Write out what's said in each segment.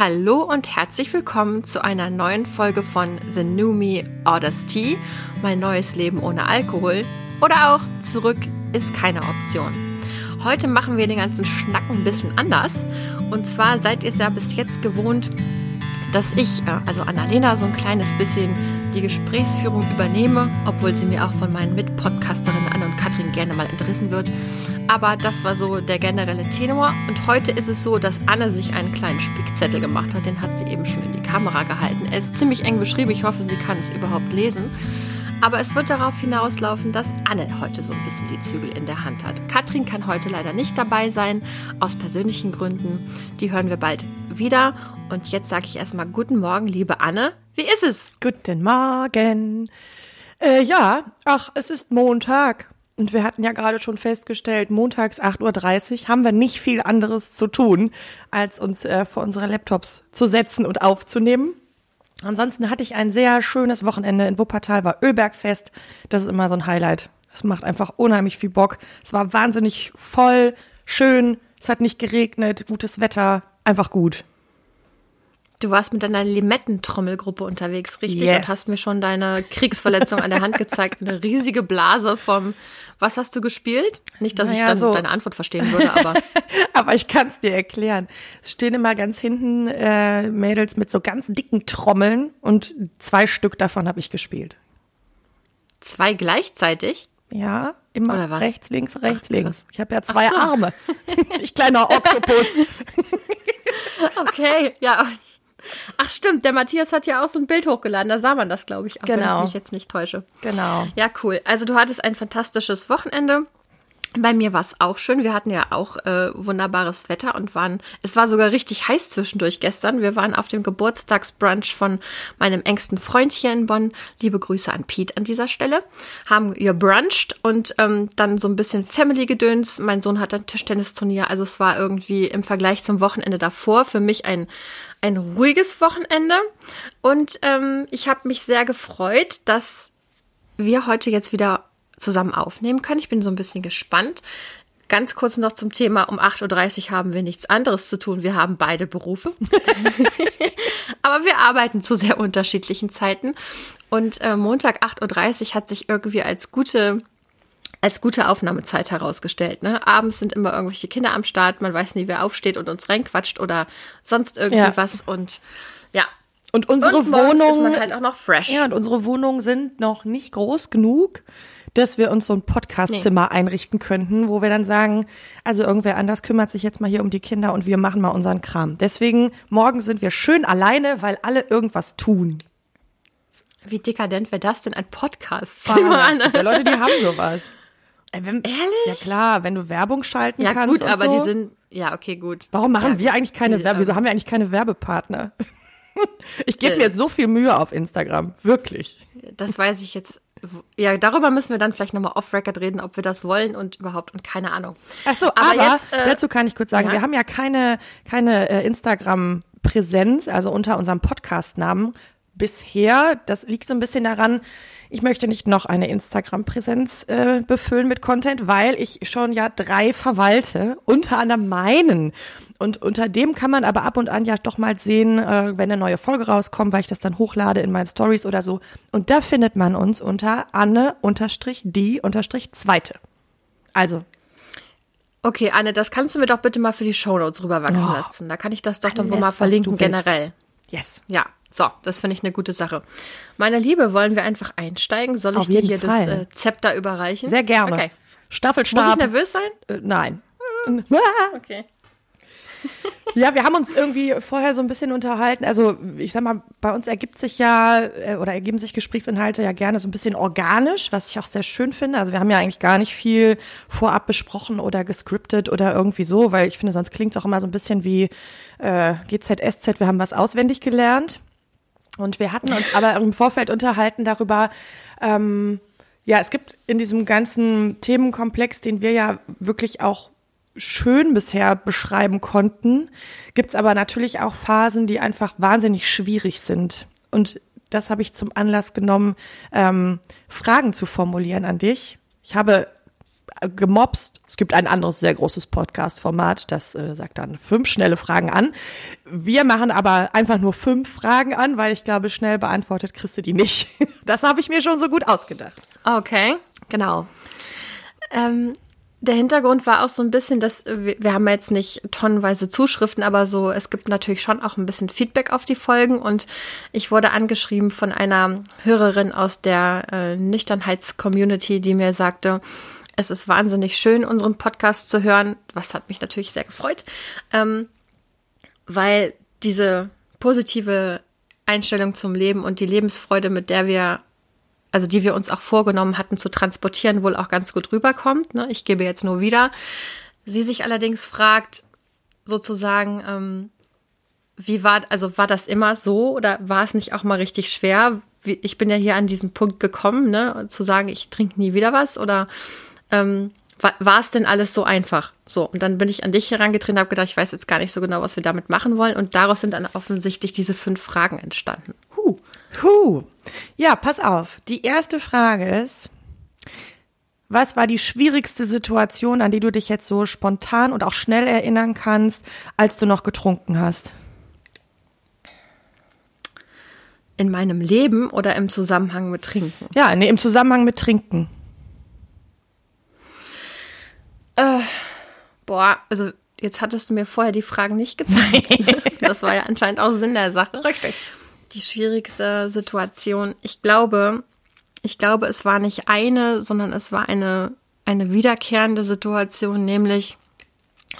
Hallo und herzlich willkommen zu einer neuen Folge von The New Me Orders Tea, mein neues Leben ohne Alkohol oder auch Zurück ist keine Option. Heute machen wir den ganzen Schnack ein bisschen anders und zwar seid ihr es ja bis jetzt gewohnt, dass ich, äh, also Annalena, so ein kleines bisschen die Gesprächsführung übernehme, obwohl sie mir auch von meinen Mitpodcasterinnen Anne und Katrin gerne mal entrissen wird. Aber das war so der generelle Tenor. Und heute ist es so, dass Anne sich einen kleinen Spickzettel gemacht hat. Den hat sie eben schon in die Kamera gehalten. Er ist ziemlich eng beschrieben. Ich hoffe, sie kann es überhaupt lesen. Aber es wird darauf hinauslaufen, dass Anne heute so ein bisschen die Zügel in der Hand hat. Katrin kann heute leider nicht dabei sein, aus persönlichen Gründen. Die hören wir bald wieder. Und jetzt sage ich erstmal guten Morgen, liebe Anne. Wie ist es? Guten Morgen. Äh, ja, ach, es ist Montag. Und wir hatten ja gerade schon festgestellt, montags 8.30 Uhr haben wir nicht viel anderes zu tun, als uns äh, vor unsere Laptops zu setzen und aufzunehmen. Ansonsten hatte ich ein sehr schönes Wochenende in Wuppertal, war Ölbergfest. Das ist immer so ein Highlight. Es macht einfach unheimlich viel Bock. Es war wahnsinnig voll, schön, es hat nicht geregnet, gutes Wetter, einfach gut. Du warst mit deiner Limettentrommelgruppe unterwegs, richtig? Yes. Und hast mir schon deine Kriegsverletzung an der Hand gezeigt. Eine riesige Blase vom, was hast du gespielt? Nicht, dass ich Naja, dann so. deine Antwort verstehen würde, aber Aber ich kann es dir erklären. Es stehen immer ganz hinten äh, Mädels mit so ganz dicken Trommeln und zwei Stück davon habe ich gespielt. zwei gleichzeitig. Ja, immer Oder was? rechts, links, rechts, Ach, links. Ich habe ja zwei so. Arme. ich kleiner Oktopus. Okay, ja. Ach stimmt, der Matthias hat ja auch so ein Bild hochgeladen, da sah man das, glaube ich, auch wenn Genau. ich mich jetzt nicht täusche. genau. Ja, cool. Also du hattest ein fantastisches Wochenende. Bei mir war es auch schön. Wir hatten ja auch äh, wunderbares Wetter und waren, es war sogar richtig heiß zwischendurch gestern. Wir waren auf dem Geburtstagsbrunch von meinem engsten Freund hier in Bonn. Liebe Grüße an Pete an dieser Stelle. Haben gebruncht und ähm, dann so ein bisschen Family-Gedöns. Mein Sohn hat ein Tischtennisturnier. Also es war irgendwie im Vergleich zum Wochenende davor für mich ein, ein ruhiges Wochenende. Und ähm, ich habe mich sehr gefreut, dass wir heute jetzt wieder zusammen aufnehmen können. Ich bin so ein bisschen gespannt. Ganz kurz noch zum Thema, um 8.30 Uhr haben wir nichts anderes zu tun. Wir haben beide Berufe. Aber wir arbeiten zu sehr unterschiedlichen Zeiten. Und äh, Montag 8.30 Uhr hat sich irgendwie als gute als gute Aufnahmezeit herausgestellt. Ne? Abends sind immer irgendwelche Kinder am Start, man weiß nie, wer aufsteht und uns reinquatscht oder sonst irgendwie Ja. was. Und ja. Und unsere und morgens ist Wohnung, man halt auch noch fresh. ja, und unsere Wohnungen sind noch nicht groß genug, dass wir uns so ein Podcastzimmer einrichten könnten, wo wir dann sagen, also irgendwer anders kümmert sich jetzt mal hier um die Kinder und wir machen mal unseren Kram. Deswegen morgen sind wir schön alleine, weil alle irgendwas tun. Wie dekadent wäre das denn, ein Podcast? Es gibt ja Leute, die haben sowas. Wenn, Ehrlich? Ja klar, wenn du Werbung schalten Ja, kannst gut, und aber so. die sind, ja, okay, gut. Warum machen ja, wir eigentlich keine Werbe? Wieso ähm, haben wir eigentlich keine Werbepartner? Ich gebe Äh. mir so viel Mühe auf Instagram, wirklich. Das weiß ich jetzt. Ja, darüber müssen wir dann vielleicht nochmal off-record reden, ob wir das wollen und überhaupt und keine Ahnung. Ach so, aber, jetzt, äh, dazu kann ich kurz sagen, ja. wir haben ja keine keine äh, Instagram-Präsenz, also unter unserem Podcast-Namen bisher. Das liegt so ein bisschen daran, ich möchte nicht noch eine Instagram-Präsenz äh, befüllen mit Content, weil ich schon ja drei verwalte, unter anderem meinen. Und unter dem kann man aber ab und an ja doch mal sehen, äh, wenn eine neue Folge rauskommt, weil ich das dann hochlade in meinen Stories oder so. Und da findet man uns unter Anne-die-zweite. Also, Okay, Anne, das kannst du mir doch bitte mal für die Shownotes rüberwachsen Oh, lassen. Da kann ich das doch dann wohl mal verlinken, generell. yes. Ja, so, das finde ich eine gute Sache. Meine Liebe, wollen wir einfach einsteigen? Soll ich dir hier Fall. das äh, Zepter überreichen? Sehr gerne. Okay. Staffelstab. Muss ich nervös sein? Äh, nein. Okay. Ja, wir haben uns irgendwie vorher so ein bisschen unterhalten. Also ich sag mal, bei uns ergibt sich ja äh, oder ergeben sich Gesprächsinhalte ja gerne so ein bisschen organisch, was ich auch sehr schön finde. Also wir haben ja eigentlich gar nicht viel vorab besprochen oder gescriptet oder irgendwie so, weil ich finde, sonst klingt es auch immer so ein bisschen wie äh, GZSZ, wir haben was auswendig gelernt. Und wir hatten uns aber im Vorfeld unterhalten darüber, ähm, ja, es gibt in diesem ganzen Themenkomplex, den wir ja wirklich auch schön bisher beschreiben konnten, gibt's aber natürlich auch Phasen, die einfach wahnsinnig schwierig sind. Und das habe ich zum Anlass genommen, ähm, Fragen zu formulieren an dich. Ich habe gemobst. Es gibt ein anderes sehr großes Podcast-Format, das äh, sagt dann fünf schnelle Fragen an. Wir machen aber einfach nur fünf Fragen an, weil ich glaube, schnell beantwortet kriegst du die nicht. Das habe ich mir schon so gut ausgedacht. Okay, genau. Ähm, der Hintergrund war auch so ein bisschen, dass wir, wir haben jetzt nicht tonnenweise Zuschriften, aber so, es gibt natürlich schon auch ein bisschen Feedback auf die Folgen. Und ich wurde angeschrieben von einer Hörerin aus der äh, Nüchternheits-Community, die mir sagte, es ist wahnsinnig schön, unseren Podcast zu hören, was hat mich natürlich sehr gefreut, ähm, weil diese positive Einstellung zum Leben und die Lebensfreude, mit der wir also die wir uns auch vorgenommen hatten zu transportieren, wohl auch ganz gut rüberkommt. Ne? Ich gebe jetzt nur wieder. Sie sich allerdings fragt, sozusagen, ähm, wie war, also war das immer so oder war es nicht auch mal richtig schwer? Ich bin ja hier an diesen Punkt gekommen, ne, zu sagen, ich trinke nie wieder was oder ähm, war, war es denn alles so einfach? So, und dann bin ich an dich herangetreten und habe gedacht, ich weiß jetzt gar nicht so genau, was wir damit machen wollen. Und daraus sind dann offensichtlich diese fünf Fragen entstanden. Huh. Huh. Ja, pass auf. Die erste Frage ist, was war die schwierigste Situation, an die du dich jetzt so spontan und auch schnell erinnern kannst, als du noch getrunken hast? In meinem Leben oder im Zusammenhang mit Trinken? Ja, nee, im Zusammenhang mit Trinken. Äh, boah, also jetzt hattest du mir vorher die Fragen nicht gezeigt. das war ja anscheinend auch Sinn der Sache. Richtig die schwierigste Situation. Ich glaube, ich glaube, es war nicht eine, sondern es war eine, eine wiederkehrende Situation, nämlich,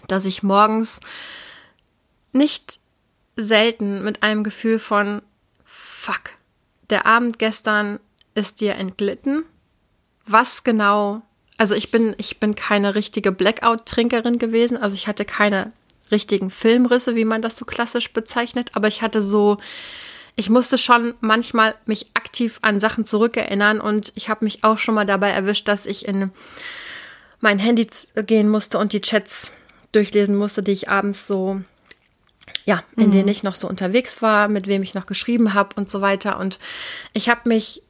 dass ich morgens nicht selten mit einem Gefühl von Fuck, der Abend gestern ist dir entglitten. Was genau? Also ich bin, ich bin keine richtige Blackout-Trinkerin gewesen. Also ich hatte keine richtigen Filmrisse, wie man das so klassisch bezeichnet, aber ich hatte so ich musste schon manchmal mich aktiv an Sachen zurückerinnern und ich habe mich auch schon mal dabei erwischt, dass ich in mein Handy gehen musste und die Chats durchlesen musste, die ich abends so, ja, in mhm. denen ich noch so unterwegs war, mit wem ich noch geschrieben habe und so weiter. Und ich habe mich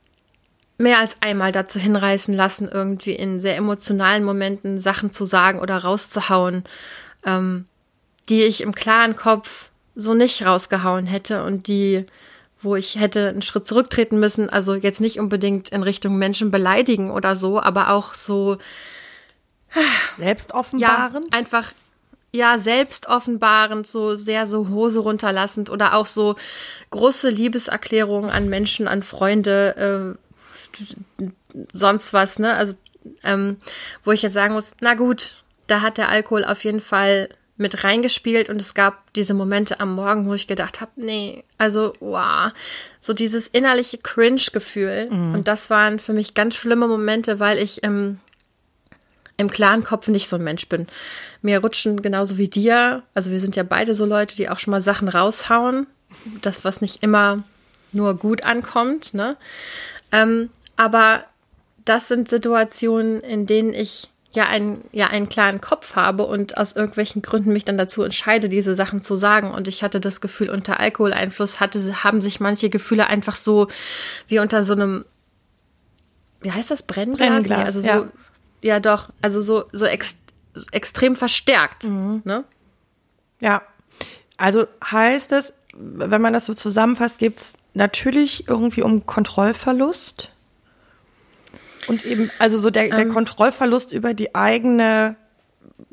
mehr als einmal dazu hinreißen lassen, irgendwie in sehr emotionalen Momenten Sachen zu sagen oder rauszuhauen, ähm, die ich im klaren Kopf so nicht rausgehauen hätte und die wo ich hätte einen Schritt zurücktreten müssen. Also jetzt nicht unbedingt in Richtung Menschen beleidigen oder so, aber auch so selbstoffenbarend. Ja, einfach ja selbstoffenbarend, so sehr so Hose runterlassend oder auch so große Liebeserklärungen an Menschen, an Freunde, äh, sonst was, ne? Also ähm, wo ich jetzt sagen muss, na gut, da hat der Alkohol auf jeden Fall mit reingespielt und es gab diese Momente am Morgen, wo ich gedacht habe, nee, also wow, so dieses innerliche Cringe-Gefühl. Mhm. Und das waren für mich ganz schlimme Momente, weil ich im, im klaren Kopf nicht so ein Mensch bin. Mir rutschen genauso wie dir, also wir sind ja beide so Leute, die auch schon mal Sachen raushauen, das, was nicht immer nur gut ankommt, ne? Ähm, aber das sind Situationen, in denen ich ja, ein, ja einen klaren Kopf habe und aus irgendwelchen Gründen mich dann dazu entscheide, diese Sachen zu sagen. Und ich hatte das Gefühl, unter Alkoholeinfluss hatte, haben sich manche Gefühle einfach so wie unter so einem, wie heißt das, Brennglas? Brennglas also so, ja. ja doch, also so, so ex, extrem verstärkt. Mhm. Ne? Ja, also heißt es, wenn man das so zusammenfasst, gibt es natürlich irgendwie um Kontrollverlust und eben, also so der, ähm, der Kontrollverlust über die eigene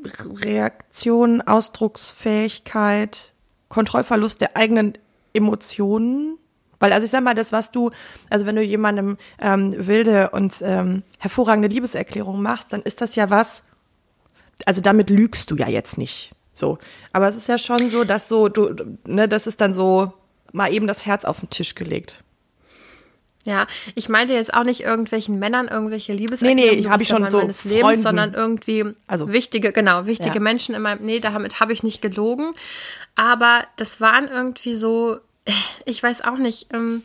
Reaktion, Ausdrucksfähigkeit, Kontrollverlust der eigenen Emotionen. Weil, also ich sag mal, das, was du, also wenn du jemandem ähm, wilde und ähm, hervorragende Liebeserklärungen machst, dann ist das ja was, also damit lügst du ja jetzt nicht. So. Aber es ist ja schon so, dass so, du, ne, das ist dann so mal eben das Herz auf den Tisch gelegt. Ja, ich meinte jetzt auch nicht irgendwelchen Männern irgendwelche Liebeserklärungen nee, nee, habe ich schon so meines Lebens, Freunden. sondern irgendwie also, wichtige, genau, wichtige ja. Menschen in meinem, nee, damit habe ich nicht gelogen, aber das waren irgendwie so, ich weiß auch nicht, ähm,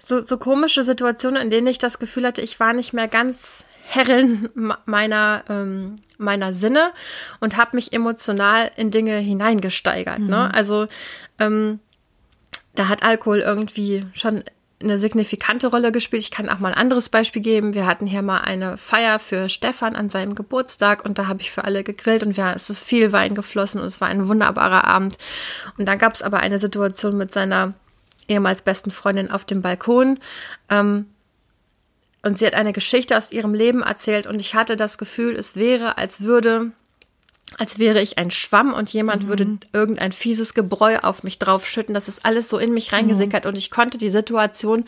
so, so komische Situationen, in denen ich das Gefühl hatte, ich war nicht mehr ganz Herrin meiner, ähm, meiner Sinne und habe mich emotional in Dinge hineingesteigert. Ne? Mhm. Ne? Also ähm, da hat Alkohol irgendwie schon eine signifikante Rolle gespielt. Ich kann auch mal ein anderes Beispiel geben. Wir hatten hier mal eine Feier für Stefan an seinem Geburtstag und da habe ich für alle gegrillt und wir, es ist viel Wein geflossen und es war ein wunderbarer Abend. Und dann gab es aber eine Situation mit seiner ehemals besten Freundin auf dem Balkon. Ähm, und sie hat eine Geschichte aus ihrem Leben erzählt und ich hatte das Gefühl, es wäre, als würde als wäre ich ein Schwamm und jemand mhm. würde irgendein fieses Gebräu auf mich draufschütten. Das ist alles so in mich reingesickert mhm. und ich konnte die Situation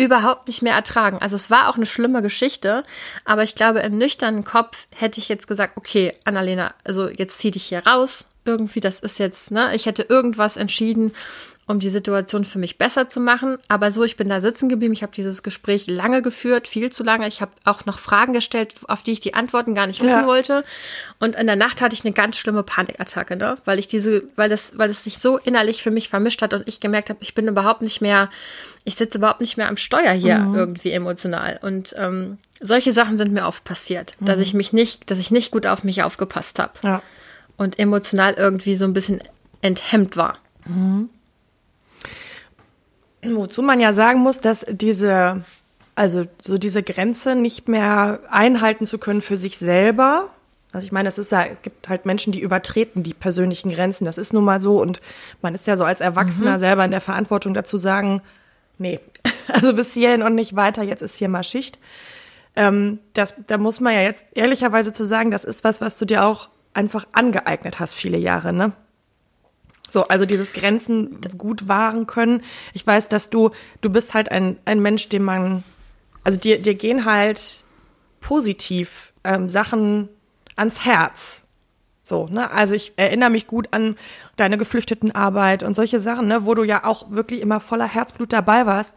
überhaupt nicht mehr ertragen. Also es war auch eine schlimme Geschichte, aber ich glaube, im nüchternen Kopf hätte ich jetzt gesagt, okay, Annalena, also jetzt zieh dich hier raus. Irgendwie, das ist jetzt, ne, ich hätte irgendwas entschieden um die Situation für mich besser zu machen. Aber so, ich bin da sitzen geblieben. Ich habe dieses Gespräch lange geführt, viel zu lange. Ich habe auch noch Fragen gestellt, auf die ich die Antworten gar nicht wissen ja. wollte. Und in der Nacht hatte ich eine ganz schlimme Panikattacke, ne? weil ich diese, weil das, weil es sich so innerlich für mich vermischt hat und ich gemerkt habe, ich bin überhaupt nicht mehr, ich sitze überhaupt nicht mehr am Steuer hier mhm. irgendwie emotional. Und ähm, solche Sachen sind mir oft passiert, mhm. dass ich mich nicht, dass ich nicht gut auf mich aufgepasst habe ja. und emotional irgendwie so ein bisschen enthemmt war. Mhm. Wozu man ja sagen muss, dass diese, also so diese Grenze nicht mehr einhalten zu können für sich selber. Also ich meine, es ist ja, es gibt halt Menschen, die übertreten die persönlichen Grenzen. Das ist nun mal so. Und man ist ja so als Erwachsener mhm. selber in der Verantwortung dazu sagen, nee, also bis hierhin und nicht weiter, jetzt ist hier mal Schicht. Ähm, das, da muss man ja jetzt ehrlicherweise zu sagen, das ist was, was du dir auch einfach angeeignet hast, viele Jahre, ne? So, also dieses Grenzen gut wahren können. Ich weiß, dass du, du bist halt ein, ein Mensch, dem man, also dir, dir gehen halt positiv ähm, Sachen ans Herz. So, ne? Also ich erinnere mich gut an deine Geflüchtetenarbeit und solche Sachen, ne, wo du ja auch wirklich immer voller Herzblut dabei warst.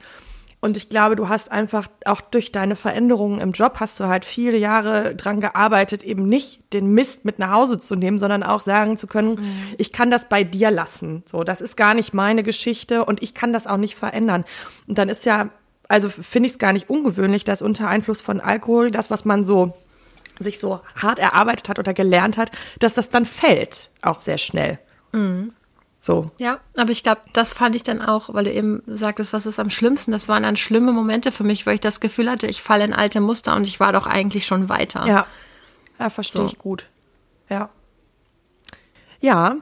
Und ich glaube, du hast einfach auch durch deine Veränderungen im Job hast du halt viele Jahre dran gearbeitet, eben nicht den Mist mit nach Hause zu nehmen, sondern auch sagen zu können, mhm. ich kann das bei dir lassen. So, das ist gar nicht meine Geschichte und ich kann das auch nicht verändern. Und dann ist ja, also finde ich es gar nicht ungewöhnlich, dass unter Einfluss von Alkohol das, was man so sich so hart erarbeitet hat oder gelernt hat, dass das dann fällt, auch sehr schnell. Mhm. So. Ja, aber ich glaube, das fand ich dann auch, weil du eben sagtest, was ist am schlimmsten? Das waren dann schlimme Momente für mich, weil ich das Gefühl hatte, ich falle in alte Muster und ich war doch eigentlich schon weiter. Ja, ja verstehe so. ich gut. Ja. Ja.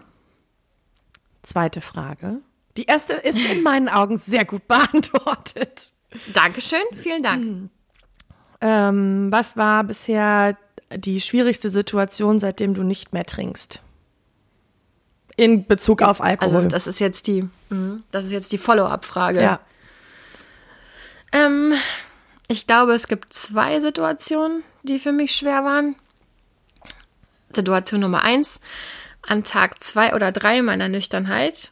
Zweite Frage. Die erste ist in meinen Augen sehr gut beantwortet. Dankeschön, vielen Dank. Mhm. Ähm, was war bisher die schwierigste Situation, seitdem du nicht mehr trinkst? In Bezug auf Alkohol. Also das ist jetzt die, mhm, das ist jetzt die Follow-up-Frage. Ja. Ähm, ich glaube, es gibt zwei Situationen, die für mich schwer waren. Situation Nummer eins: An Tag zwei oder drei meiner Nüchternheit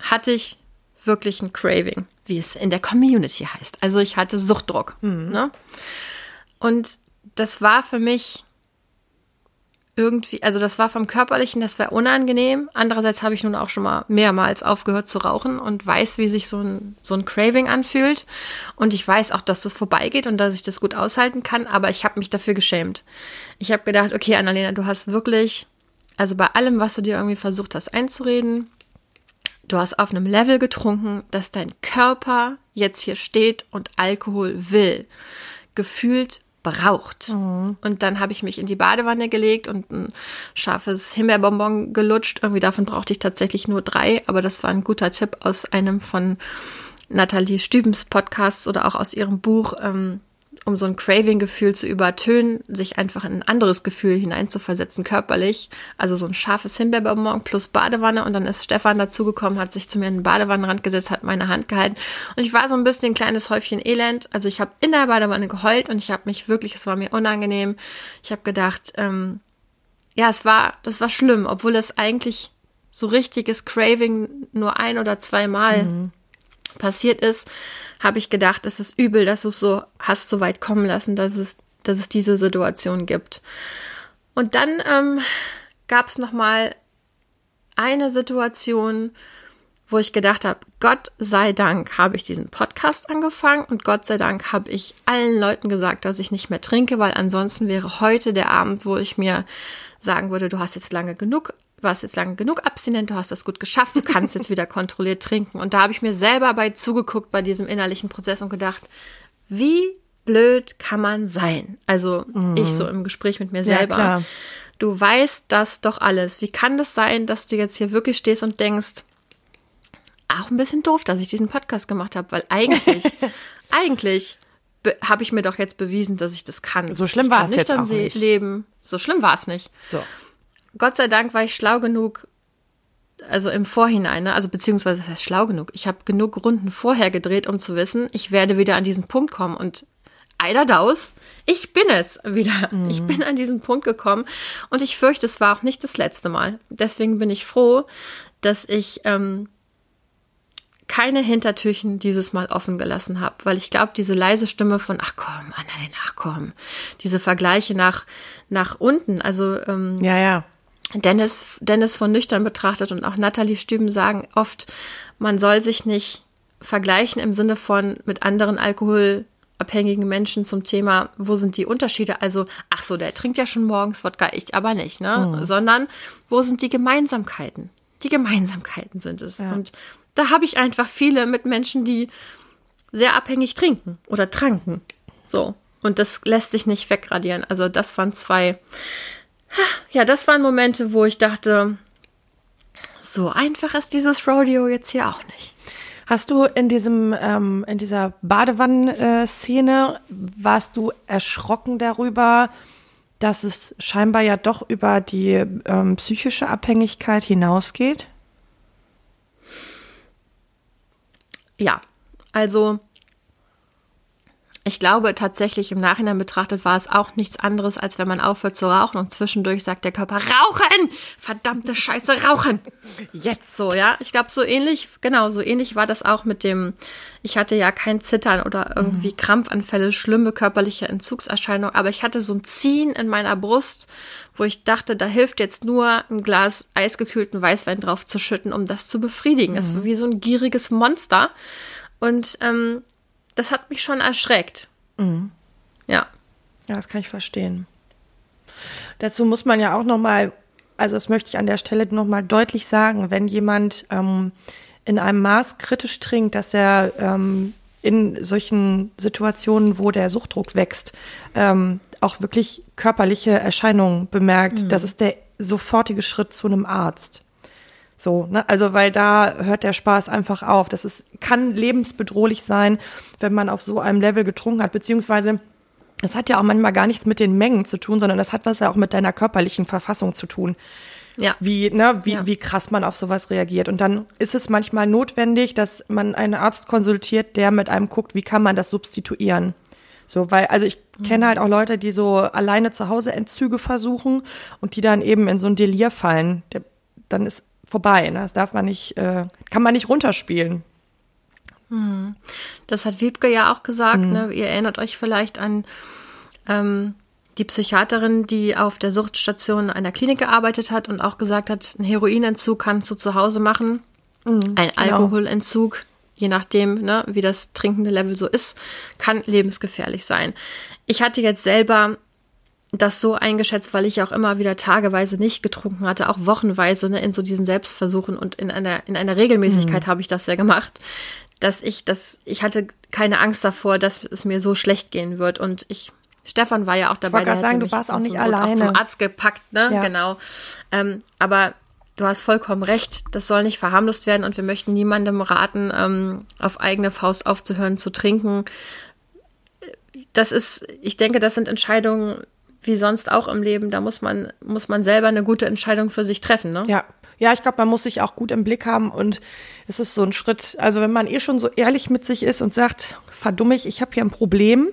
hatte ich wirklich ein Craving, wie es in der Community heißt. Also ich hatte Suchtdruck. Mhm. Ne? Und das war für mich irgendwie, also das war vom Körperlichen, das war unangenehm. Andererseits habe ich nun auch schon mal mehrmals aufgehört zu rauchen und weiß, wie sich so ein, so ein Craving anfühlt. Und ich weiß auch, dass das vorbeigeht und dass ich das gut aushalten kann, aber ich habe mich dafür geschämt. Ich habe gedacht, okay, Annalena, du hast wirklich, also bei allem, was du dir irgendwie versucht hast einzureden, du hast auf einem Level getrunken, dass dein Körper jetzt hier steht und Alkohol will. Gefühlt braucht. Mhm. Und dann habe ich mich in die Badewanne gelegt und ein scharfes Himbeerbonbon gelutscht. Irgendwie davon brauchte ich tatsächlich nur drei, aber das war ein guter Tipp aus einem von Nathalie Stübens Podcasts oder auch aus ihrem Buch. Ähm, um so ein Craving-Gefühl zu übertönen, sich einfach in ein anderes Gefühl hineinzuversetzen, körperlich. Also so ein scharfes Himbeerbonbon plus Badewanne und dann ist Stefan dazugekommen, hat sich zu mir in den Badewannenrand gesetzt, hat meine Hand gehalten und ich war so ein bisschen ein kleines Häufchen Elend. Also ich habe in der Badewanne geheult und ich habe mich wirklich, es war mir unangenehm. Ich habe gedacht, ähm, ja, es war, das war schlimm, obwohl es eigentlich so richtiges Craving nur ein oder zweimal mhm. Passiert ist habe ich gedacht, es ist übel, dass du es so hast so weit kommen lassen, dass es, dass es diese Situation gibt. Und dann ähm, gab es noch mal eine Situation, wo ich gedacht habe, Gott sei Dank habe ich diesen Podcast angefangen und Gott sei Dank habe ich allen Leuten gesagt, dass ich nicht mehr trinke, weil ansonsten wäre heute der Abend, wo ich mir sagen würde, du hast jetzt lange genug warst jetzt lang genug abstinent, du hast das gut geschafft, du kannst jetzt wieder kontrolliert trinken. Und da habe ich mir selber bei zugeguckt bei diesem innerlichen Prozess und gedacht, wie blöd kann man sein? Also mhm. ich so im Gespräch mit mir selber. Ja, du weißt das doch alles. Wie kann das sein, dass du jetzt hier wirklich stehst und denkst, auch ein bisschen doof, dass ich diesen Podcast gemacht habe, weil eigentlich, eigentlich habe ich mir doch jetzt bewiesen, dass ich das kann. So schlimm war es jetzt auch nicht. Leben. So schlimm war es nicht. So. Gott sei Dank war ich schlau genug, also im Vorhinein, ne? also beziehungsweise das heißt schlau genug. Ich habe genug Runden vorher gedreht, um zu wissen, ich werde wieder an diesen Punkt kommen und Eider Daus, ich bin es wieder. Mhm. Ich bin an diesen Punkt gekommen und ich fürchte, es war auch nicht das letzte Mal. Deswegen bin ich froh, dass ich ähm, keine Hintertürchen dieses Mal offen gelassen habe, weil ich glaube, diese leise Stimme von ach komm, ah nein, ach komm, diese Vergleiche nach nach unten, also ähm, ja ja, Dennis Dennis von nüchtern betrachtet und auch Nathalie Stüben sagen oft, man soll sich nicht vergleichen im Sinne von mit anderen alkoholabhängigen Menschen zum Thema, wo sind die Unterschiede? Also, ach so, der trinkt ja schon morgens Wodka, ich aber nicht, ne? Mhm. Sondern wo sind die Gemeinsamkeiten? Die Gemeinsamkeiten sind es. Ja. Und da habe ich einfach viele mit Menschen, die sehr abhängig trinken oder tranken. So. Und das lässt sich nicht wegradieren. Also das waren zwei, ja, das waren Momente, wo ich dachte, so einfach ist dieses Rodeo jetzt hier auch nicht. Hast du in diesem, ähm, in dieser Badewannen-Szene, warst du erschrocken darüber, dass es scheinbar ja doch über die ähm, psychische Abhängigkeit hinausgeht? Ja, also ich glaube tatsächlich im Nachhinein betrachtet war es auch nichts anderes, als wenn man aufhört zu rauchen und zwischendurch sagt der Körper Rauchen! Verdammte Scheiße, Rauchen! Jetzt so, ja. Ich glaube, so ähnlich, genau, so ähnlich war das auch mit dem, ich hatte ja kein Zittern oder irgendwie mhm. Krampfanfälle, schlimme körperliche Entzugserscheinungen, aber ich hatte so ein Ziehen in meiner Brust, wo ich dachte, da hilft jetzt nur ein Glas eisgekühlten Weißwein drauf zu schütten, um das zu befriedigen. Mhm. Das ist wie so ein gieriges Monster. Und ähm, das hat mich schon erschreckt. Mhm. Ja. Ja, das kann ich verstehen. Dazu muss man ja auch noch mal, also das möchte ich an der Stelle noch mal deutlich sagen, wenn jemand ähm, in einem Maß kritisch trinkt, dass er ähm, in solchen Situationen, wo der Suchtdruck wächst, ähm, auch wirklich körperliche Erscheinungen bemerkt, mhm. das ist der sofortige Schritt zu einem Arzt. So, ne? Also, weil da hört der Spaß einfach auf. Das ist, kann lebensbedrohlich sein, wenn man auf so einem Level getrunken hat, beziehungsweise das hat ja auch manchmal gar nichts mit den Mengen zu tun, sondern das hat was ja auch mit deiner körperlichen Verfassung zu tun. Ja. Wie, ne, wie, ja. wie krass man auf sowas reagiert. Und dann ist es manchmal notwendig, dass man einen Arzt konsultiert, der mit einem guckt, wie kann man das substituieren. So, weil, also ich mhm. kenne halt auch Leute, die so alleine zu Hause Entzüge versuchen und die dann eben in so ein Delir fallen. Der, dann ist vorbei. Ne? Das darf man nicht, äh, kann man nicht runterspielen. Hm. Das hat Wiebke ja auch gesagt. Hm. Ne? Ihr erinnert euch vielleicht an ähm, die Psychiaterin, die auf der Suchtstation einer Klinik gearbeitet hat und auch gesagt hat, ein Heroinentzug kannst du zu Hause machen. Hm, ein genau. Alkoholentzug, je nachdem, ne, wie das trinkende Level so ist, kann lebensgefährlich sein. Ich hatte jetzt selber das so eingeschätzt, weil ich auch immer wieder tageweise nicht getrunken hatte, auch wochenweise ne, in so diesen Selbstversuchen und in einer, in einer Regelmäßigkeit mhm. habe ich das ja gemacht, dass ich das, ich hatte keine Angst davor, dass es mir so schlecht gehen wird und ich Stefan war ja auch dabei. Ich wollte sagen, du warst auch nicht alleine. Auch zum Arzt gepackt, ne? Ja. Genau. Ähm, aber du hast vollkommen recht. Das soll nicht verharmlost werden und wir möchten niemandem raten, ähm, auf eigene Faust aufzuhören zu trinken. Das ist, ich denke, das sind Entscheidungen, wie sonst auch im Leben, da muss man, muss man selber eine gute Entscheidung für sich treffen, ne? Ja. Ja, ich glaube, man muss sich auch gut im Blick haben und es ist so ein Schritt, also wenn man eh schon so ehrlich mit sich ist und sagt, verdumme ich, ich habe hier ein Problem,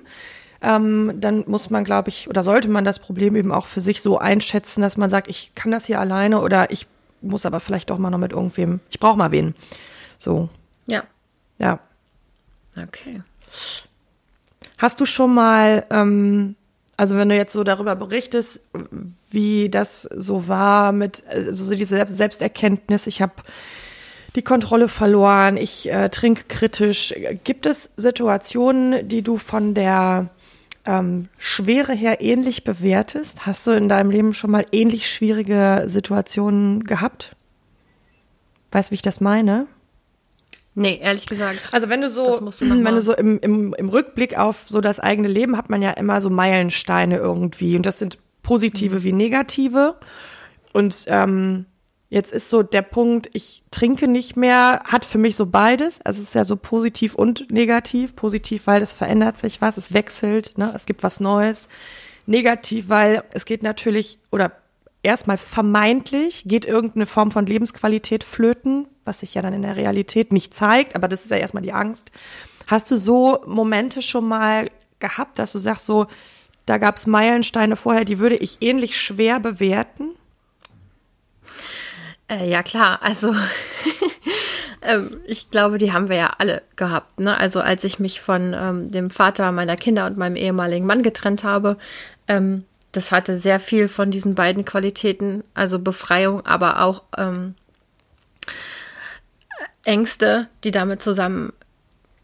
ähm, dann muss man, glaube ich, oder sollte man das Problem eben auch für sich so einschätzen, dass man sagt, ich kann das hier alleine oder ich muss aber vielleicht doch mal noch mit irgendwem, ich brauche mal wen. So. Ja. Ja. Okay. Hast du schon mal ähm, also wenn du jetzt so darüber berichtest, wie das so war mit also so diese Selbsterkenntnis, ich habe die Kontrolle verloren, ich äh, trinke kritisch. Gibt es Situationen, die du von der ähm, Schwere her ähnlich bewertest? Hast du in deinem Leben schon mal ähnlich schwierige Situationen gehabt? Weißt du, wie ich das meine? Nee, ehrlich gesagt. Also wenn du so, du wenn du so im, im, im Rückblick auf so das eigene Leben hat man ja immer so Meilensteine irgendwie und das sind positive mhm. wie negative und ähm, Jetzt ist so der Punkt, ich trinke nicht mehr, hat für mich so beides. Also es ist ja so positiv und negativ. Positiv, weil es verändert sich was, es wechselt, ne? es gibt was Neues. Negativ, weil es geht natürlich, oder erstmal vermeintlich, geht irgendeine Form von Lebensqualität flöten, was sich ja dann in der Realität nicht zeigt, aber das ist ja erstmal die Angst. Hast du so Momente schon mal gehabt, dass du sagst, so, da gab es Meilensteine vorher, die würde ich ähnlich schwer bewerten? Äh, ja, klar. Also ähm, ich glaube, die haben wir ja alle gehabt. Ne? Also als ich mich von ähm, dem Vater meiner Kinder und meinem ehemaligen Mann getrennt habe, ähm, das hatte sehr viel von diesen beiden Qualitäten, also Befreiung, aber auch ähm, Ängste, die damit zusammen,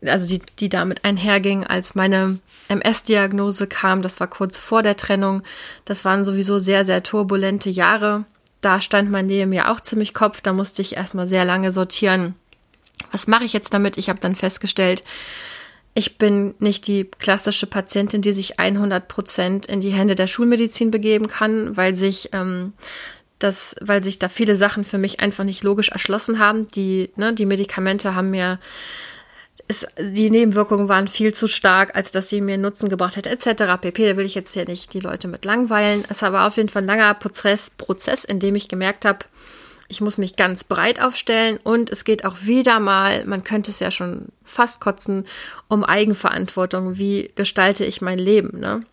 also die, die damit einhergingen, als meine MS-Diagnose kam. Das war kurz vor der Trennung. Das waren sowieso sehr, sehr turbulente Jahre da stand mein Leben ja auch ziemlich Kopf. Da musste ich erstmal sehr lange sortieren. Was mache ich jetzt damit? Ich habe dann festgestellt, ich bin nicht die klassische Patientin, die sich 100 Prozent in die Hände der Schulmedizin begeben kann, weil sich ähm, das, weil sich da viele Sachen für mich einfach nicht logisch erschlossen haben. Die, ne, die Medikamente haben mir es, die Nebenwirkungen waren viel zu stark, als dass sie mir Nutzen gebracht hätte, etc. pp. Da will ich jetzt hier nicht die Leute mit langweilen. Es war auf jeden Fall ein langer Prozess, Prozess in dem ich gemerkt habe, ich muss mich ganz breit aufstellen und es geht auch wieder mal, man könnte es ja schon fast kotzen, um Eigenverantwortung. Wie gestalte ich mein Leben? Ne?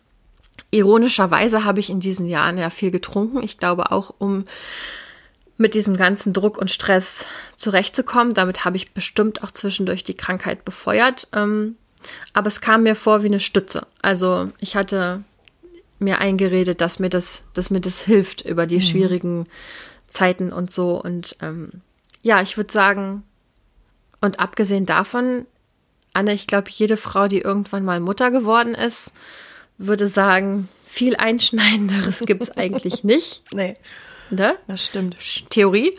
Ironischerweise habe ich in diesen Jahren ja viel getrunken. Ich glaube auch, um mit diesem ganzen Druck und Stress zurechtzukommen. Damit habe ich bestimmt auch zwischendurch die Krankheit befeuert. Ähm, aber es kam mir vor wie eine Stütze. Also ich hatte mir eingeredet, dass mir das, dass mir das hilft über die mhm. schwierigen Zeiten und so. Und ähm, ja, ich würde sagen, und abgesehen davon, Anne, ich glaube, jede Frau, die irgendwann mal Mutter geworden ist, würde sagen, viel Einschneidenderes gibt es eigentlich nicht. Nee. Ne? Das stimmt. Theorie.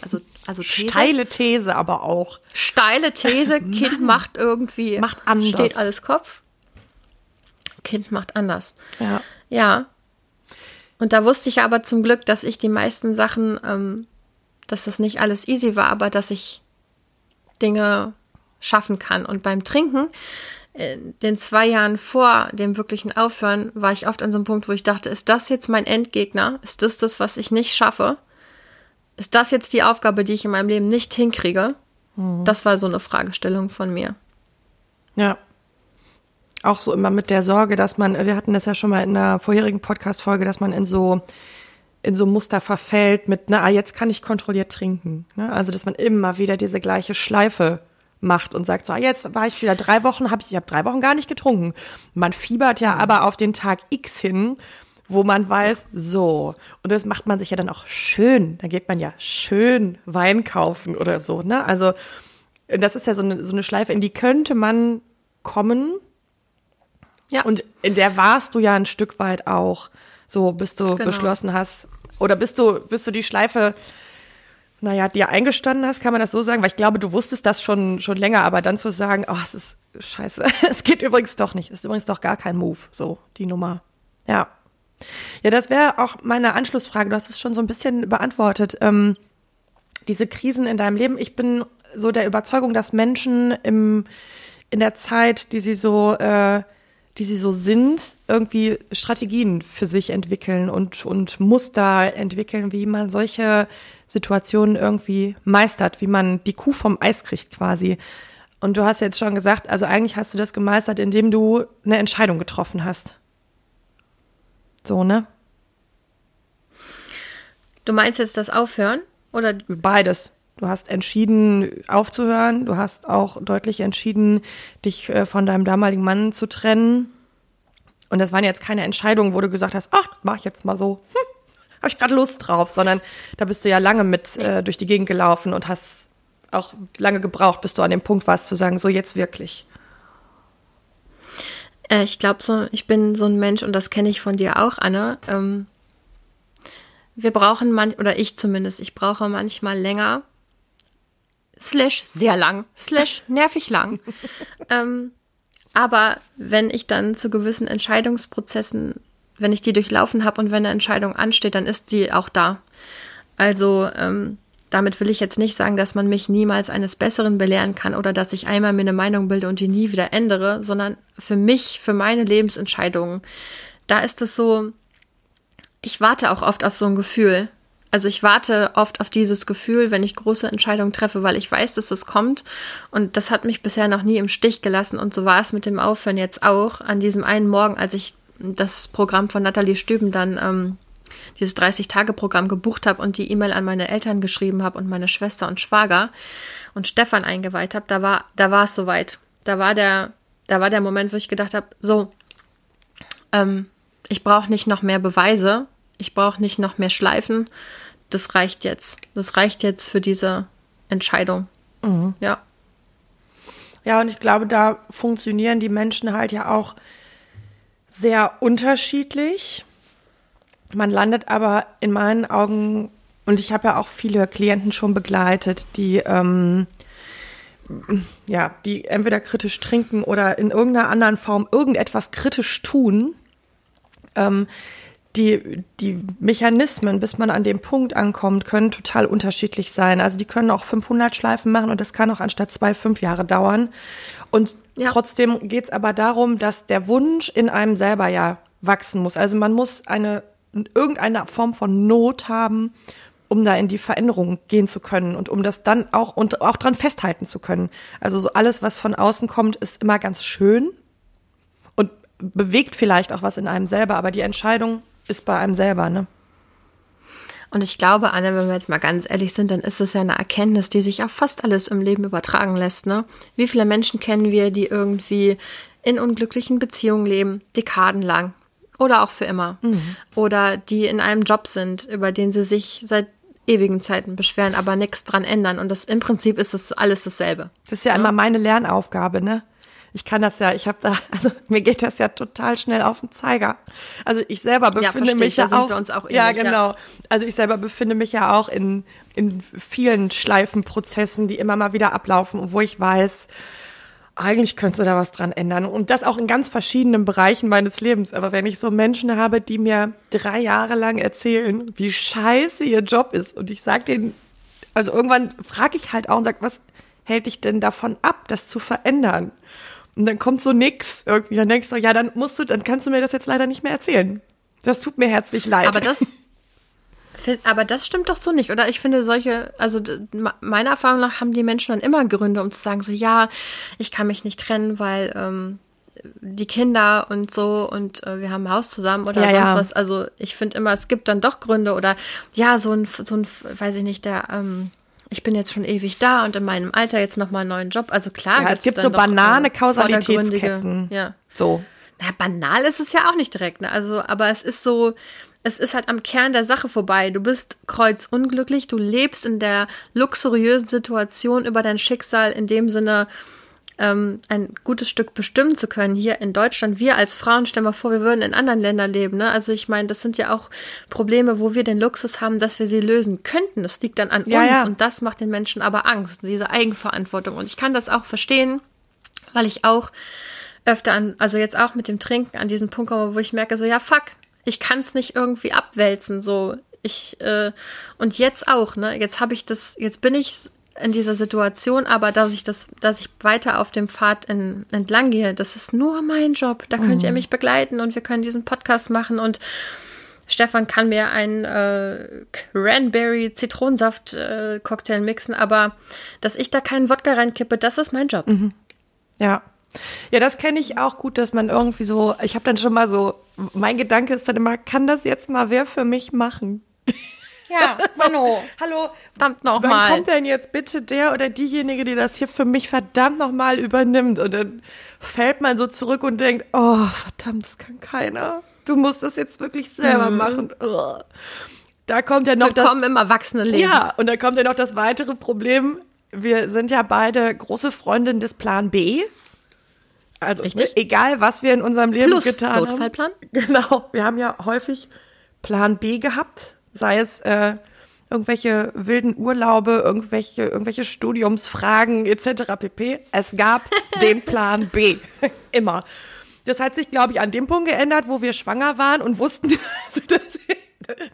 Also, also These. Steile These aber auch. Steile These, Kind macht irgendwie. Macht anders. Steht alles Kopf. Kind macht anders. Ja. Ja. Und da wusste ich aber zum Glück, dass ich die meisten Sachen, ähm, dass das nicht alles easy war, aber dass ich Dinge schaffen kann. Und beim Trinken in den zwei Jahren vor dem wirklichen Aufhören war ich oft an so einem Punkt, wo ich dachte, ist das jetzt mein Endgegner? Ist das das, was ich nicht schaffe? Ist das jetzt die Aufgabe, die ich in meinem Leben nicht hinkriege? Mhm. Das war so eine Fragestellung von mir. Ja. Auch so immer mit der Sorge, dass man, wir hatten das ja schon mal in einer vorherigen Podcast-Folge, dass man in so in so Muster verfällt mit, na, ah, jetzt kann ich kontrolliert trinken. Ne? Also, dass man immer wieder diese gleiche Schleife macht und sagt so, ah, jetzt war ich wieder drei Wochen, habe ich, ich habe drei Wochen gar nicht getrunken. Man fiebert ja mhm. aber auf den Tag X hin, wo man weiß, so. Und das macht man sich ja dann auch schön. Da geht man ja schön Wein kaufen oder so, ne? Also, das ist ja so eine, so eine Schleife, in die könnte man kommen. Ja. Und in der warst du ja ein Stück weit auch, so bis du genau. beschlossen hast, oder bist du, bist du die Schleife naja, dir eingestanden hast, kann man das so sagen, weil ich glaube, du wusstest das schon, schon länger, aber dann zu sagen, oh, es ist scheiße, es geht übrigens doch nicht, es ist übrigens doch gar kein Move, so, die Nummer. Ja. Ja, das wäre auch meine Anschlussfrage, du hast es schon so ein bisschen beantwortet. Ähm, diese Krisen in deinem Leben, ich bin so der Überzeugung, dass Menschen im, in der Zeit, die sie so, äh, die sie so sind, irgendwie Strategien für sich entwickeln und, und Muster entwickeln, wie man solche Situationen irgendwie meistert, wie man die Kuh vom Eis kriegt quasi. Und du hast jetzt schon gesagt, also eigentlich hast du das gemeistert, indem du eine Entscheidung getroffen hast. So, ne? Du meinst jetzt das Aufhören? Oder? Beides. Du hast entschieden, aufzuhören. Du hast auch deutlich entschieden, dich äh, von deinem damaligen Mann zu trennen. Und das waren jetzt keine Entscheidungen, wo du gesagt hast, ach, mach ich jetzt mal so. Hm, habe ich gerade Lust drauf, sondern da bist du ja lange mit äh, durch die Gegend gelaufen und hast auch lange gebraucht, bis du an dem Punkt warst zu sagen, so jetzt wirklich. Äh, ich glaube, so, ich bin so ein Mensch und das kenne ich von dir auch, Anne. Ähm, wir brauchen manch, oder ich zumindest, ich brauche manchmal länger, slash sehr lang, slash nervig lang. ähm, aber wenn ich dann zu gewissen Entscheidungsprozessen, wenn ich die durchlaufen habe und wenn eine Entscheidung ansteht, dann ist sie auch da. Also ähm, damit will ich jetzt nicht sagen, dass man mich niemals eines Besseren belehren kann oder dass ich einmal mir eine Meinung bilde und die nie wieder ändere, sondern für mich, für meine Lebensentscheidungen, da ist es so, ich warte auch oft auf so ein Gefühl. Also ich warte oft auf dieses Gefühl, wenn ich große Entscheidungen treffe, weil ich weiß, dass es kommt. Und das hat mich bisher noch nie im Stich gelassen. Und so war es mit dem Aufhören jetzt auch. An diesem einen Morgen, als ich das Programm von Nathalie Stüben dann ähm, dieses 30-Tage-Programm gebucht habe und die E-Mail an meine Eltern geschrieben habe und meine Schwester und Schwager und Stefan eingeweiht habe, da war, da war es soweit. Da war der, da war der Moment, wo ich gedacht habe, so, ähm, ich brauche nicht noch mehr Beweise, ich brauche nicht noch mehr Schleifen. Das reicht jetzt. Das reicht jetzt für diese Entscheidung. Mhm. Ja. Ja, und ich glaube, da funktionieren die Menschen halt ja auch sehr unterschiedlich. Man landet aber in meinen Augen, und ich habe ja auch viele Klienten schon begleitet, die ähm, ja, die entweder kritisch trinken oder in irgendeiner anderen Form irgendetwas kritisch tun. Ähm, die, die Mechanismen, bis man an dem Punkt ankommt, können total unterschiedlich sein. Also die können auch 500 Schleifen machen und das kann auch anstatt zwei, fünf Jahre dauern. Und ja. trotzdem geht es aber darum, dass der Wunsch in einem selber ja wachsen muss. Also man muss eine irgendeine Form von Not haben, um da in die Veränderung gehen zu können und um das dann auch und auch dran festhalten zu können. Also so alles, was von außen kommt, ist immer ganz schön und bewegt vielleicht auch was in einem selber, aber die Entscheidung ist bei einem selber, ne? Und ich glaube, Anne, wenn wir jetzt mal ganz ehrlich sind, dann ist es ja eine Erkenntnis, die sich auf fast alles im Leben übertragen lässt, ne? Wie viele Menschen kennen wir, die irgendwie in unglücklichen Beziehungen leben, dekadenlang, oder auch für immer. Mhm. Oder die in einem Job sind, über den sie sich seit ewigen Zeiten beschweren, aber nichts dran ändern. Und das im Prinzip ist es alles dasselbe. Das ist ja, ja? immer meine Lernaufgabe, ne? Ich kann das ja, ich habe da, also mir geht das ja total schnell auf den Zeiger. Also ich selber befinde ja, mich ja auch, auch ja genau. Ja. Also ich selber befinde mich ja auch in in vielen Schleifenprozessen, die immer mal wieder ablaufen und wo ich weiß, eigentlich könntest du da was dran ändern. Und das auch in ganz verschiedenen Bereichen meines Lebens. Aber wenn ich so Menschen habe, die mir drei Jahre lang erzählen, wie scheiße ihr Job ist, und ich sage denen, also irgendwann frage ich halt auch und sage, was hält dich denn davon ab, das zu verändern? Und dann kommt so nix irgendwie. Dann denkst du, ja, dann musst du, dann kannst du mir das jetzt leider nicht mehr erzählen. Das tut mir herzlich leid. Aber das, aber das stimmt doch so nicht, oder? Ich finde solche, also meiner Erfahrung nach haben die Menschen dann immer Gründe, um zu sagen, so ja, ich kann mich nicht trennen, weil ähm, die Kinder und so und äh, wir haben ein Haus zusammen oder ja, sonst ja. was. Also ich finde immer, es gibt dann doch Gründe oder ja, so ein, so ein, weiß ich nicht, der, ähm, ich bin jetzt schon ewig da und in meinem Alter jetzt nochmal einen neuen Job. Also klar, ja, es gibt so banane äh, Kausalitätsketten. Ja. So. Na, banal ist es ja auch nicht direkt, ne? Also, aber es ist so, es ist halt am Kern der Sache vorbei. Du bist kreuzunglücklich, du lebst in der luxuriösen Situation über dein Schicksal in dem Sinne, ähm, ein gutes Stück bestimmen zu können. Hier in Deutschland, wir als Frauen, stellen wir vor, wir würden in anderen Ländern leben. Ne? Also ich meine, das sind ja auch Probleme, wo wir den Luxus haben, dass wir sie lösen könnten. Das liegt dann an ja, uns ja. und das macht den Menschen aber Angst, diese Eigenverantwortung. Und ich kann das auch verstehen, weil ich auch öfter an, also jetzt auch mit dem Trinken an diesen Punkt komme, wo ich merke, so ja, fuck, ich kann es nicht irgendwie abwälzen. So, ich, äh, und jetzt auch, ne? Jetzt habe ich das, jetzt bin ich in dieser Situation, aber dass ich das, dass ich weiter auf dem Pfad in, entlang gehe, das ist nur mein Job. Da könnt ihr mhm. mich begleiten und wir können diesen Podcast machen und Stefan kann mir einen äh, Cranberry-Zitronensaft-Cocktail äh, mixen, aber dass ich da keinen Wodka reinkippe, das ist mein Job. Mhm. Ja. Ja, das kenne ich auch gut, dass man irgendwie so, ich habe dann schon mal so, mein Gedanke ist dann immer, kann das jetzt mal wer für mich machen? Ja, so, Mano. Hallo, verdammt nochmal. Wann kommt denn jetzt bitte der oder diejenige, die das hier für mich verdammt nochmal übernimmt? Und dann fällt man so zurück und denkt, oh, verdammt, das kann keiner. Du musst das jetzt wirklich selber mhm. machen. Oh. Da kommt ja noch Willkommen das. im Erwachsenenleben. Ja, und da kommt ja noch das weitere Problem. Wir sind ja beide große Freundinnen des Plan B. Also Richtig. egal, was wir in unserem Leben Plus getan Notfallplan. haben. Genau. Wir haben ja häufig Plan B gehabt, sei es äh, irgendwelche wilden Urlaube, irgendwelche, irgendwelche Studiumsfragen etc. pp. Es gab den Plan B. Immer. Das hat sich, glaube ich, an dem Punkt geändert, wo wir schwanger waren und wussten, also das,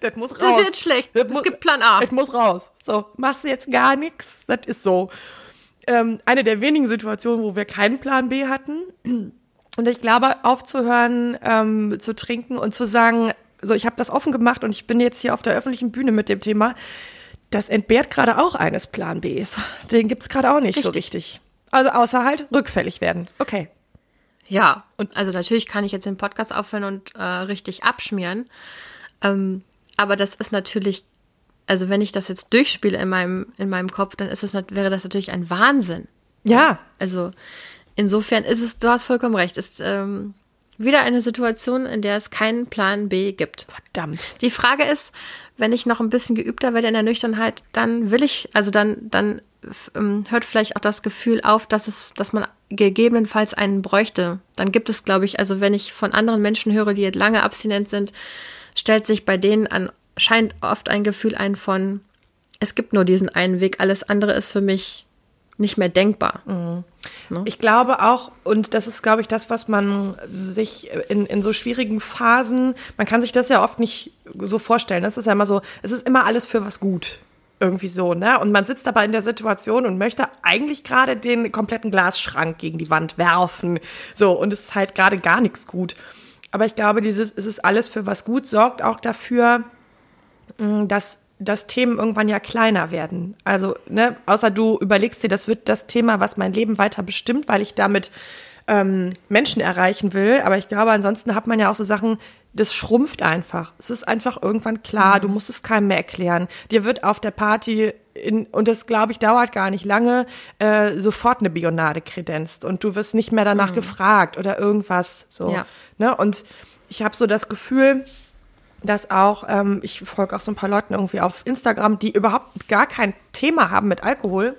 das muss raus. Das ist jetzt schlecht. Das Es gibt Plan A. Das muss raus. So, machst du jetzt gar nichts. Das ist so. Ähm, eine der wenigen Situationen, wo wir keinen Plan B hatten. Und ich glaube, aufzuhören, ähm, zu trinken und zu sagen, so, ich habe das offen gemacht und ich bin jetzt hier auf der öffentlichen Bühne mit dem Thema, das entbehrt gerade auch eines Plan Bs. Den gibt's gerade auch nicht so richtig. Also außer halt rückfällig werden. Okay. Ja, und also natürlich kann ich jetzt den Podcast aufhören und äh, richtig abschmieren. Ähm, aber das ist natürlich, also wenn ich das jetzt durchspiele in meinem, in meinem Kopf, dann ist das, wäre das natürlich ein Wahnsinn. Ja, Also insofern ist es, du hast vollkommen recht, ist ähm, wieder eine Situation, in der es keinen Plan B gibt. verdammt. Die Frage ist, wenn ich noch ein bisschen geübter werde in der Nüchternheit, dann will ich, also dann, dann ähm, hört vielleicht auch das Gefühl auf, dass es, dass man gegebenenfalls einen bräuchte. Dann gibt es, glaube ich, also wenn ich von anderen Menschen höre, die jetzt lange abstinent sind, stellt sich bei denen an, scheint oft ein Gefühl ein von, es gibt nur diesen einen Weg, alles andere ist für mich nicht mehr denkbar. Ich glaube auch, und das ist, glaube ich, das, was man sich in, in so schwierigen Phasen, man kann sich das ja oft nicht so vorstellen. Das ist ja immer so, es ist immer alles für was gut. Irgendwie so, ne? Und man sitzt aber in der Situation und möchte eigentlich gerade den kompletten Glasschrank gegen die Wand werfen. So, und es ist halt gerade gar nichts gut. Aber ich glaube, dieses, es ist alles für was gut, sorgt auch dafür, mh, dass dass Themen irgendwann ja kleiner werden. Also, ne, außer du überlegst dir, das wird das Thema, was mein Leben weiter bestimmt, weil ich damit ähm, Menschen erreichen will. Aber ich glaube, ansonsten hat man ja auch so Sachen, das schrumpft einfach. Es ist einfach irgendwann klar, du musst es keinem mehr erklären. Dir wird auf der Party, in, und das glaube ich dauert gar nicht lange, äh, sofort eine Bionade kredenzt und du wirst nicht mehr danach gefragt oder irgendwas. So, Ja. ne? Und ich habe so das Gefühl, dass auch, ähm, ich folge auch so ein paar Leuten irgendwie auf Instagram, die überhaupt gar kein Thema haben mit Alkohol,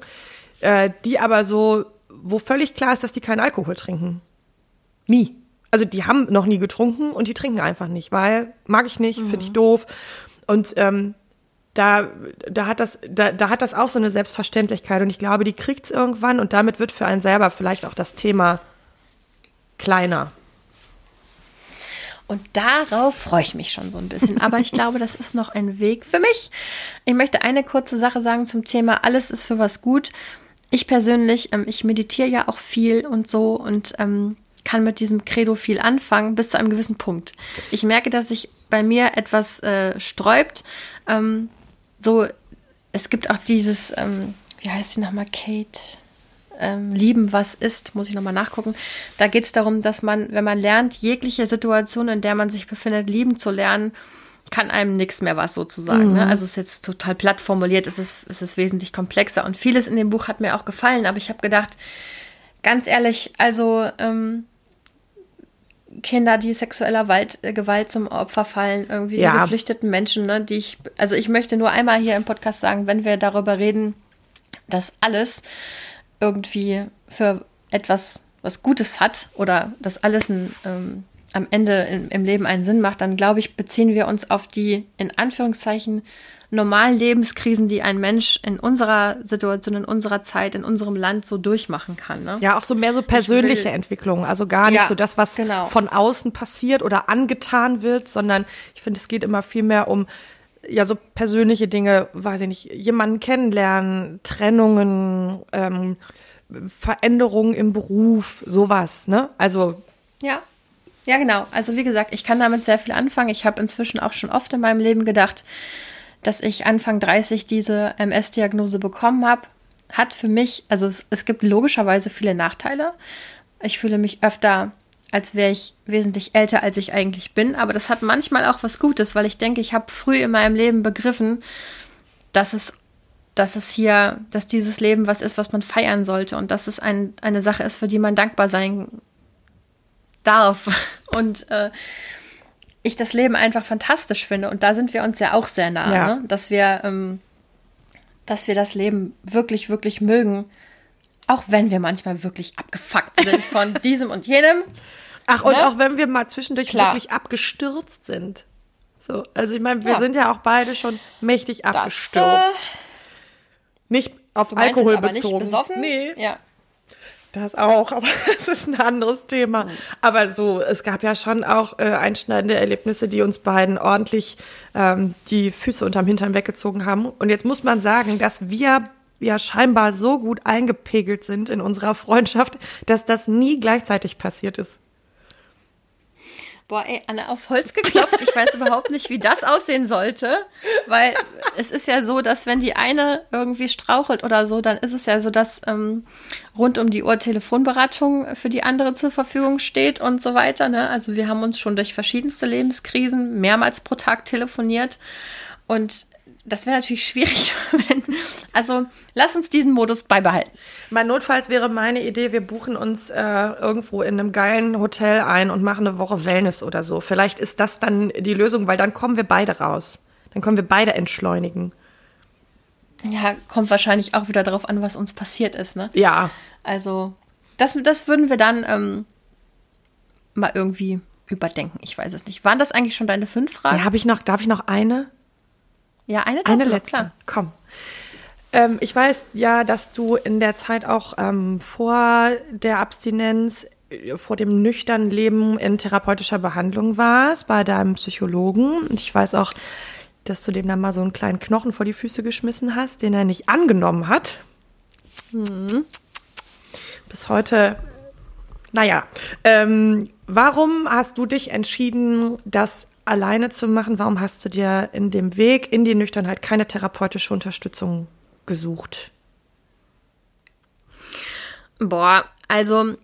äh, die aber so, wo völlig klar ist, dass die keinen Alkohol trinken. Nie. Also die haben noch nie getrunken und die trinken einfach nicht, weil mag ich nicht, finde ich doof. Und ähm, da, da, hat das, da, da hat das auch so eine Selbstverständlichkeit und ich glaube, die kriegt es irgendwann und damit wird für einen selber vielleicht auch das Thema kleiner. Und darauf freue ich mich schon so ein bisschen. Aber ich glaube, das ist noch ein Weg für mich. Ich möchte eine kurze Sache sagen zum Thema, alles ist für was gut. Ich persönlich, ähm, ich meditiere ja auch viel und so und ähm, kann mit diesem Credo viel anfangen, bis zu einem gewissen Punkt. Ich merke, dass sich bei mir etwas äh, sträubt. Ähm, so, es gibt auch dieses, ähm, wie heißt sie nochmal, Kate? Ähm, lieben, was ist, muss ich nochmal nachgucken. Da geht es darum, dass man, wenn man lernt, jegliche Situation, in der man sich befindet, lieben zu lernen, kann einem nichts mehr was sozusagen. Ne? Also es ist jetzt total platt formuliert, es ist, es ist wesentlich komplexer. Und vieles in dem Buch hat mir auch gefallen, aber ich habe gedacht, ganz ehrlich, also ähm, Kinder, die sexueller Wald, äh, Gewalt zum Opfer fallen, irgendwie Ja. die geflüchteten Menschen, ne, die ich, also ich möchte nur einmal hier im Podcast sagen, wenn wir darüber reden, dass alles irgendwie für etwas, was Gutes hat oder dass alles ein, ähm, am Ende im, im Leben einen Sinn macht, dann glaube ich, beziehen wir uns auf die in Anführungszeichen normalen Lebenskrisen, die ein Mensch in unserer Situation, in unserer Zeit, in unserem Land so durchmachen kann. Ne? Ja, auch so mehr so persönliche will- Entwicklung. Also gar nicht Ja, so das, was genau. von außen passiert oder angetan wird, sondern ich finde, es geht immer viel mehr um ja so persönliche Dinge, weiß ich nicht, jemanden kennenlernen, Trennungen, ähm, Veränderungen im Beruf, sowas, ne? Also Ja. Ja, genau. Also wie gesagt, ich kann damit sehr viel anfangen. Ich habe inzwischen auch schon oft in meinem Leben gedacht, dass ich Anfang 30 diese MS-Diagnose bekommen habe. Hat für mich, also es, es gibt logischerweise viele Nachteile. Ich fühle mich öfter, als wäre ich wesentlich älter, als ich eigentlich bin. Aber das hat manchmal auch was Gutes, weil ich denke, ich habe früh in meinem Leben begriffen, dass es, dass es hier, dass dieses Leben was ist, was man feiern sollte und dass es ein, eine Sache ist, für die man dankbar sein darf. Und äh, ich das Leben einfach fantastisch finde. Und da sind wir uns ja auch sehr nah, Ja. ne? dass wir, ähm, dass wir das Leben wirklich, wirklich mögen. Auch wenn wir manchmal wirklich abgefuckt sind von diesem und jenem. Ach, und Ne? auch wenn wir mal zwischendurch Klar. wirklich abgestürzt sind. So, also ich meine, wir Ja. sind ja auch beide schon mächtig Das, abgestürzt. äh, nicht auf du Alkohol aber bezogen. nicht besoffen? Nee, Ja. das auch, aber das ist ein anderes Thema. Aber so, es gab ja schon auch äh, einschneidende Erlebnisse, die uns beiden ordentlich ähm, die Füße unterm Hintern weggezogen haben. Und jetzt muss man sagen, dass wir ja scheinbar so gut eingepegelt sind in unserer Freundschaft, dass das nie gleichzeitig passiert ist. Boah, ey, Anne, auf Holz geklopft. Ich weiß überhaupt nicht, wie das aussehen sollte. Weil es ist ja so, dass wenn die eine irgendwie strauchelt oder so, dann ist es ja so, dass ähm, rund um die Uhr Telefonberatung für die andere zur Verfügung steht und so weiter. Ne? Also wir haben uns schon durch verschiedenste Lebenskrisen mehrmals pro Tag telefoniert. Und das wäre natürlich schwierig, wenn. Also lass uns diesen Modus beibehalten. Mein Notfalls wäre meine Idee, wir buchen uns äh, irgendwo in einem geilen Hotel ein und machen eine Woche Wellness oder so. Vielleicht ist das dann die Lösung, weil dann kommen wir beide raus. Dann können wir beide entschleunigen. Ja, kommt wahrscheinlich auch wieder darauf an, was uns passiert ist, ne? Ja. Also, das, das würden wir dann ähm, mal irgendwie überdenken. Ich weiß es nicht. Waren das eigentlich schon deine fünf Fragen? ja habe ich noch, darf ich noch eine? Ja, eine, Eine noch, letzte. klar. Komm. Ähm, ich weiß ja, dass du in der Zeit auch ähm, vor der Abstinenz, äh, vor dem nüchternen Leben in therapeutischer Behandlung warst bei deinem Psychologen. Und ich weiß auch, dass du dem dann mal so einen kleinen Knochen vor die Füße geschmissen hast, den er nicht angenommen hat. Mhm. Bis heute, naja. Ähm, warum hast du dich entschieden, das alleine zu machen? Warum hast du dir in dem Weg in die Nüchternheit keine therapeutische Unterstützung gesucht? Boah, also,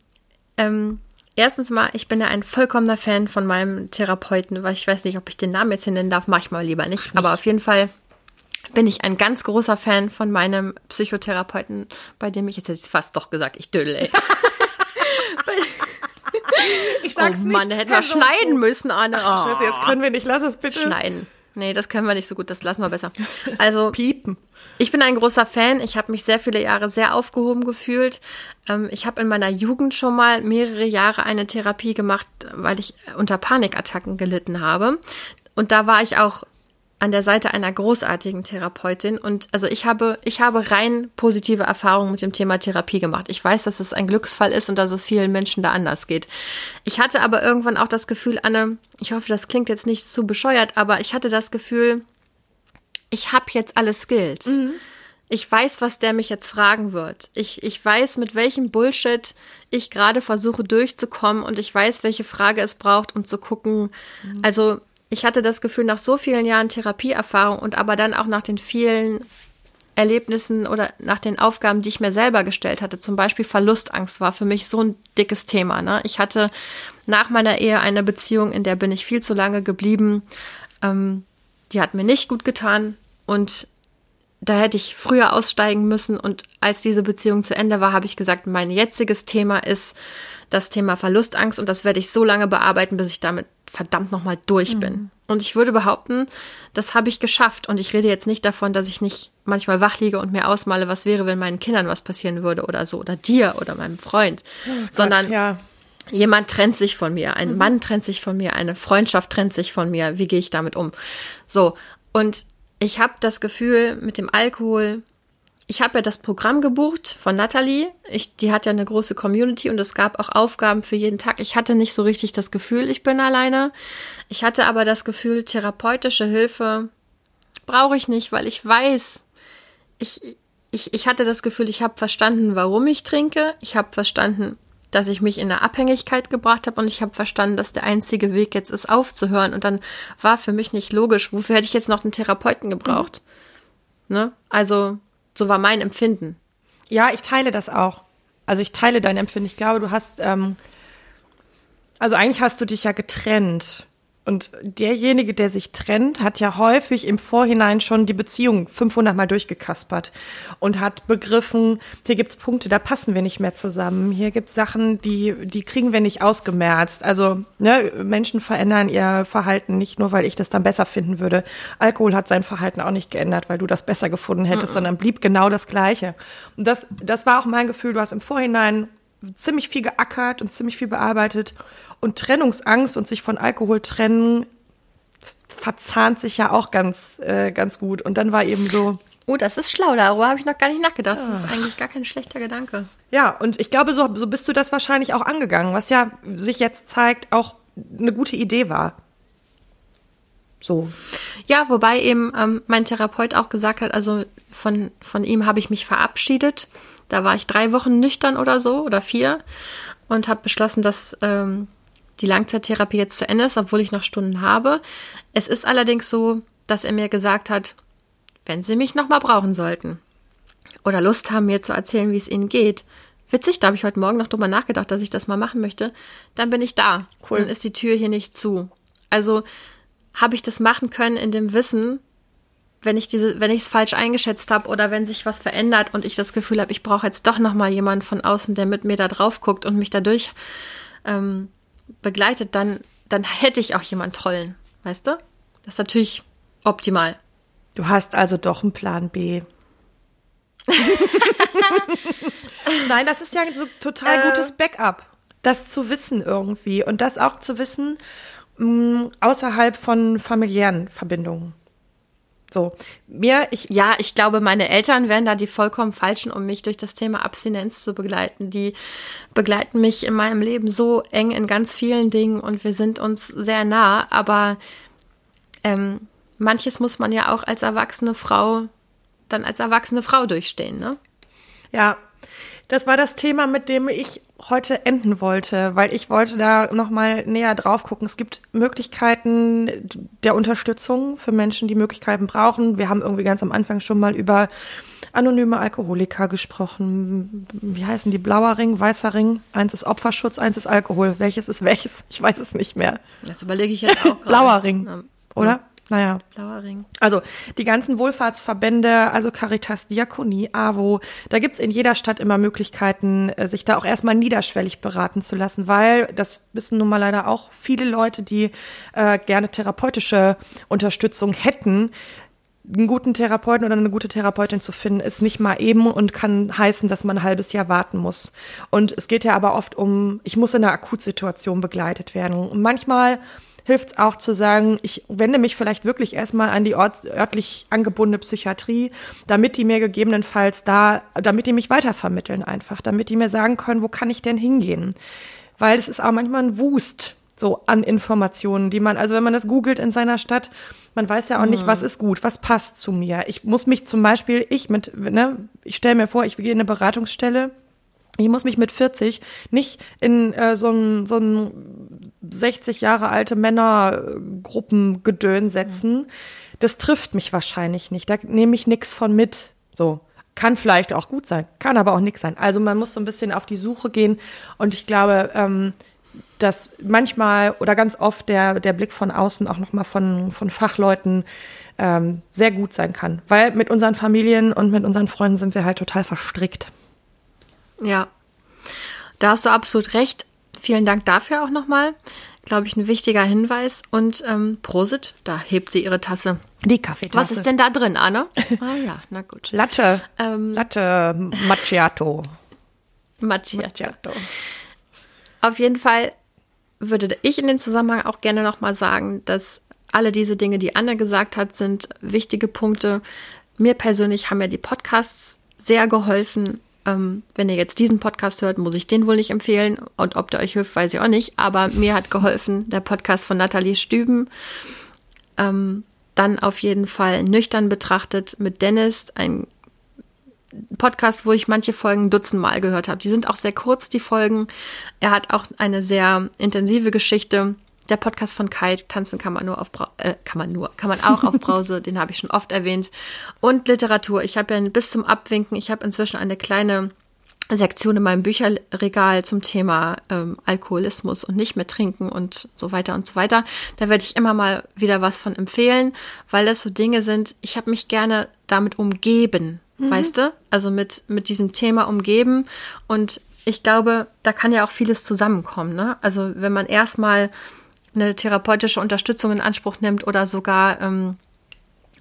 ähm, erstens mal, ich bin ja ein vollkommener Fan von meinem Therapeuten, weil ich weiß nicht, ob ich den Namen jetzt hier nennen darf, mach ich mal lieber nicht. Aber auf jeden Fall bin ich ein ganz großer Fan von meinem Psychotherapeuten, bei dem ich jetzt hätte ich fast doch gesagt, ich dödel, ey. Ich oh Mann, da hätten wir schneiden müssen, Anne. Ach, Oh. Scheiße, jetzt können wir nicht. Lass es bitte. Schneiden. Nee, das können wir nicht so gut, das lassen wir besser. Also, Piepen. ich bin ein großer Fan. Ich habe mich sehr viele Jahre sehr aufgehoben gefühlt. Ähm, ich habe in meiner Jugend schon mal mehrere Jahre eine Therapie gemacht, weil ich unter Panikattacken gelitten habe. Und da war ich auch an der Seite einer großartigen Therapeutin. Und also ich habe, ich habe rein positive Erfahrungen mit dem Thema Therapie gemacht. Ich weiß, dass es ein Glücksfall ist und dass es vielen Menschen da anders geht. Ich hatte aber irgendwann auch das Gefühl, Anne, ich hoffe, das klingt jetzt nicht zu bescheuert, aber ich hatte das Gefühl, ich habe jetzt alle Skills. Ich weiß, was der mich jetzt fragen wird. Ich, ich weiß, mit welchem Bullshit ich gerade versuche durchzukommen und ich weiß, welche Frage es braucht, um zu gucken. Also ich hatte das Gefühl, nach so vielen Jahren Therapieerfahrung und aber dann auch nach den vielen Erlebnissen oder nach den Aufgaben, die ich mir selber gestellt hatte. Zum Beispiel Verlustangst war für mich so ein dickes Thema. Ne? Ich hatte nach meiner Ehe eine Beziehung, in der bin ich viel zu lange geblieben. Ähm, die hat mir nicht gut getan und da hätte ich früher aussteigen müssen. Und als diese Beziehung zu Ende war, habe ich gesagt, mein jetziges Thema ist das Thema Verlustangst und das werde ich so lange bearbeiten, bis ich damit verdammt nochmal durch bin. Und ich würde behaupten, das habe ich geschafft. Und ich rede jetzt nicht davon, dass ich nicht manchmal wach liege und mir ausmale, was wäre, wenn meinen Kindern was passieren würde oder so, oder dir oder meinem Freund, sondern Ja. jemand trennt sich von mir, ein Mann trennt sich von mir, eine Freundschaft trennt sich von mir. Wie gehe ich damit um? So, und ich habe das Gefühl mit dem Alkohol, ich habe ja das Programm gebucht von Natalie. Ich, die hat ja eine große Community und es gab auch Aufgaben für jeden Tag. Ich hatte nicht so richtig das Gefühl, ich bin alleine. Ich hatte aber das Gefühl, therapeutische Hilfe brauche ich nicht, weil ich weiß, ich, ich, ich hatte das Gefühl, ich habe verstanden, warum ich trinke. Ich habe verstanden, dass ich mich in eine Abhängigkeit gebracht habe und ich habe verstanden, dass der einzige Weg jetzt ist, aufzuhören. Und dann war für mich nicht logisch, wofür hätte ich jetzt noch einen Therapeuten gebraucht? Ne? Also, so war mein Empfinden. Ja, ich teile das auch. Also ich teile dein Empfinden. Ich glaube, du hast, ähm, also eigentlich hast du dich ja getrennt Und derjenige, der sich trennt, hat ja häufig im Vorhinein schon die Beziehung 500 Mal durchgekaspert und hat begriffen, hier gibt's Punkte, da passen wir nicht mehr zusammen. Hier gibt's Sachen, die, die kriegen wir nicht ausgemerzt. Also ne, Menschen verändern ihr Verhalten nicht nur, weil ich das dann besser finden würde. Alkohol hat sein Verhalten auch nicht geändert, weil du das besser gefunden hättest, -mm. sondern blieb genau das Gleiche. Und das, das war auch mein Gefühl. Du hast im Vorhinein ziemlich viel geackert und ziemlich viel bearbeitet. Und Trennungsangst und sich von Alkohol trennen verzahnt sich ja auch ganz, äh, ganz gut. Und dann war eben so. Oh, das ist schlau, darüber habe ich noch gar nicht nachgedacht. Das ist ah. eigentlich gar kein schlechter Gedanke. Ja, und ich glaube, so, so bist du das wahrscheinlich auch angegangen, was ja sich jetzt zeigt, auch eine gute Idee war. So. Ja, wobei eben ähm, mein Therapeut auch gesagt hat, also von, von ihm habe ich mich verabschiedet da war ich drei Wochen nüchtern oder so oder vier und habe beschlossen, dass ähm, die Langzeittherapie jetzt zu Ende ist, obwohl ich noch Stunden habe. Es ist allerdings so, dass er mir gesagt hat, wenn Sie mich nochmal brauchen sollten oder Lust haben, mir zu erzählen, wie es Ihnen geht, witzig, da habe ich heute Morgen noch drüber nachgedacht, dass ich das mal machen möchte, dann bin ich da. Cool. Dann ist die Tür hier nicht zu. Also habe ich das machen können in dem Wissen, wenn ich diese, wenn ich es falsch eingeschätzt habe oder wenn sich was verändert und ich das Gefühl habe, ich brauche jetzt doch noch mal jemanden von außen, der mit mir da drauf guckt und mich dadurch ähm, begleitet, dann dann hätte ich auch jemanden tollen, weißt du? Das ist natürlich optimal. Du hast also doch einen Plan B. Nein, das ist ja so total äh, gutes Backup, das zu wissen irgendwie und das auch zu wissen mh, mm, außerhalb von familiären Verbindungen. So, mir, ich. Ja, ich glaube, meine Eltern wären da die vollkommen falschen, um mich durch das Thema Abstinenz zu begleiten. Die begleiten mich in meinem Leben so eng in ganz vielen Dingen und wir sind uns sehr nah, aber ähm, manches muss man ja auch als erwachsene Frau dann als erwachsene Frau durchstehen, ne? Ja, das war das Thema, mit dem ich heute enden wollte, weil ich wollte da noch mal näher drauf gucken. Es gibt Möglichkeiten der Unterstützung für Menschen, die Möglichkeiten brauchen. Wir haben irgendwie ganz am Anfang schon mal über anonyme Alkoholiker gesprochen. Wie heißen die? Blauer Ring, weißer Ring. Eins ist Opferschutz, eins ist Alkohol. Welches ist welches? Ich weiß es nicht mehr. Das überlege ich jetzt auch gerade. Blauer Ring, oder? Naja. Blauer Ring. Also die ganzen Wohlfahrtsverbände, also Caritas, Diakonie, AWO, da gibt's in jeder Stadt immer Möglichkeiten, äh, sich da auch erstmal niederschwellig beraten zu lassen, weil das wissen nun mal leider auch viele Leute, die äh, gerne therapeutische Unterstützung hätten, einen guten Therapeuten oder eine gute Therapeutin zu finden, ist nicht mal eben und kann heißen, dass man ein halbes Jahr warten muss. Und es geht ja aber oft um, ich muss in einer Akutsituation begleitet werden. Und manchmal hilft es auch zu sagen, ich wende mich vielleicht wirklich erstmal an die ort, örtlich angebundene Psychiatrie, damit die mir gegebenenfalls da, damit die mich weitervermitteln einfach, damit die mir sagen können, wo kann ich denn hingehen? Weil es ist auch manchmal ein Wust so an Informationen, die man, also wenn man das googelt in seiner Stadt, man weiß ja auch nicht, was mhm. ist gut, was passt zu mir. Ich muss mich zum Beispiel, ich mit, ne, ich stelle mir vor, ich gehe in eine Beratungsstelle, ich muss mich mit 40 nicht in äh, so ein, so ein 60 Jahre alte Männergruppengedön setzen. Das trifft mich wahrscheinlich nicht. Da nehme ich nichts von mit. So. Kann vielleicht auch gut sein, kann aber auch nichts sein. Also man muss so ein bisschen auf die Suche gehen und ich glaube, ähm, dass manchmal oder ganz oft der, der Blick von außen auch nochmal von, von Fachleuten ähm, sehr gut sein kann. Weil mit unseren Familien und mit unseren Freunden sind wir halt total verstrickt. Ja, da hast du absolut recht. Vielen Dank dafür auch nochmal. Glaube ich, ein wichtiger Hinweis. Und ähm, Prosit, da hebt sie ihre Tasse. Die Kaffeetasse. Was ist denn da drin, Anne? Ah ja, na gut. Latte. Ähm, Latte Macchiato. Macchiato. Macchiato. Auf jeden Fall würde ich in dem Zusammenhang auch gerne nochmal sagen, dass alle diese Dinge, die Anne gesagt hat, sind wichtige Punkte. Mir persönlich haben ja die Podcasts sehr geholfen, ähm, wenn ihr jetzt diesen Podcast hört, muss ich den wohl nicht empfehlen. Und ob der euch hilft, weiß ich auch nicht. Aber mir hat geholfen der Podcast von Nathalie Stüben. Ähm, dann auf jeden Fall nüchtern betrachtet mit Dennis, ein Podcast, wo ich manche Folgen dutzendmal gehört habe. Die sind auch sehr kurz, die Folgen. Er hat auch eine sehr intensive Geschichte der Podcast von Kai, Tanzen kann man nur auf Bra äh, kann man nur, kann man auch auf Brause, den habe ich schon oft erwähnt. Und Literatur. Ich habe ja bis zum Abwinken, ich habe inzwischen eine kleine Sektion in meinem Bücherregal zum Thema ähm, Alkoholismus und nicht mehr trinken und so weiter und so weiter. Da werde ich immer mal wieder was von empfehlen, weil das so Dinge sind, ich habe mich gerne damit umgeben, mhm. weißt du? Also mit, mit diesem Thema umgeben. Und ich glaube, da kann ja auch vieles zusammenkommen. Ne? Also wenn man erstmal eine therapeutische Unterstützung in Anspruch nimmt oder sogar ähm,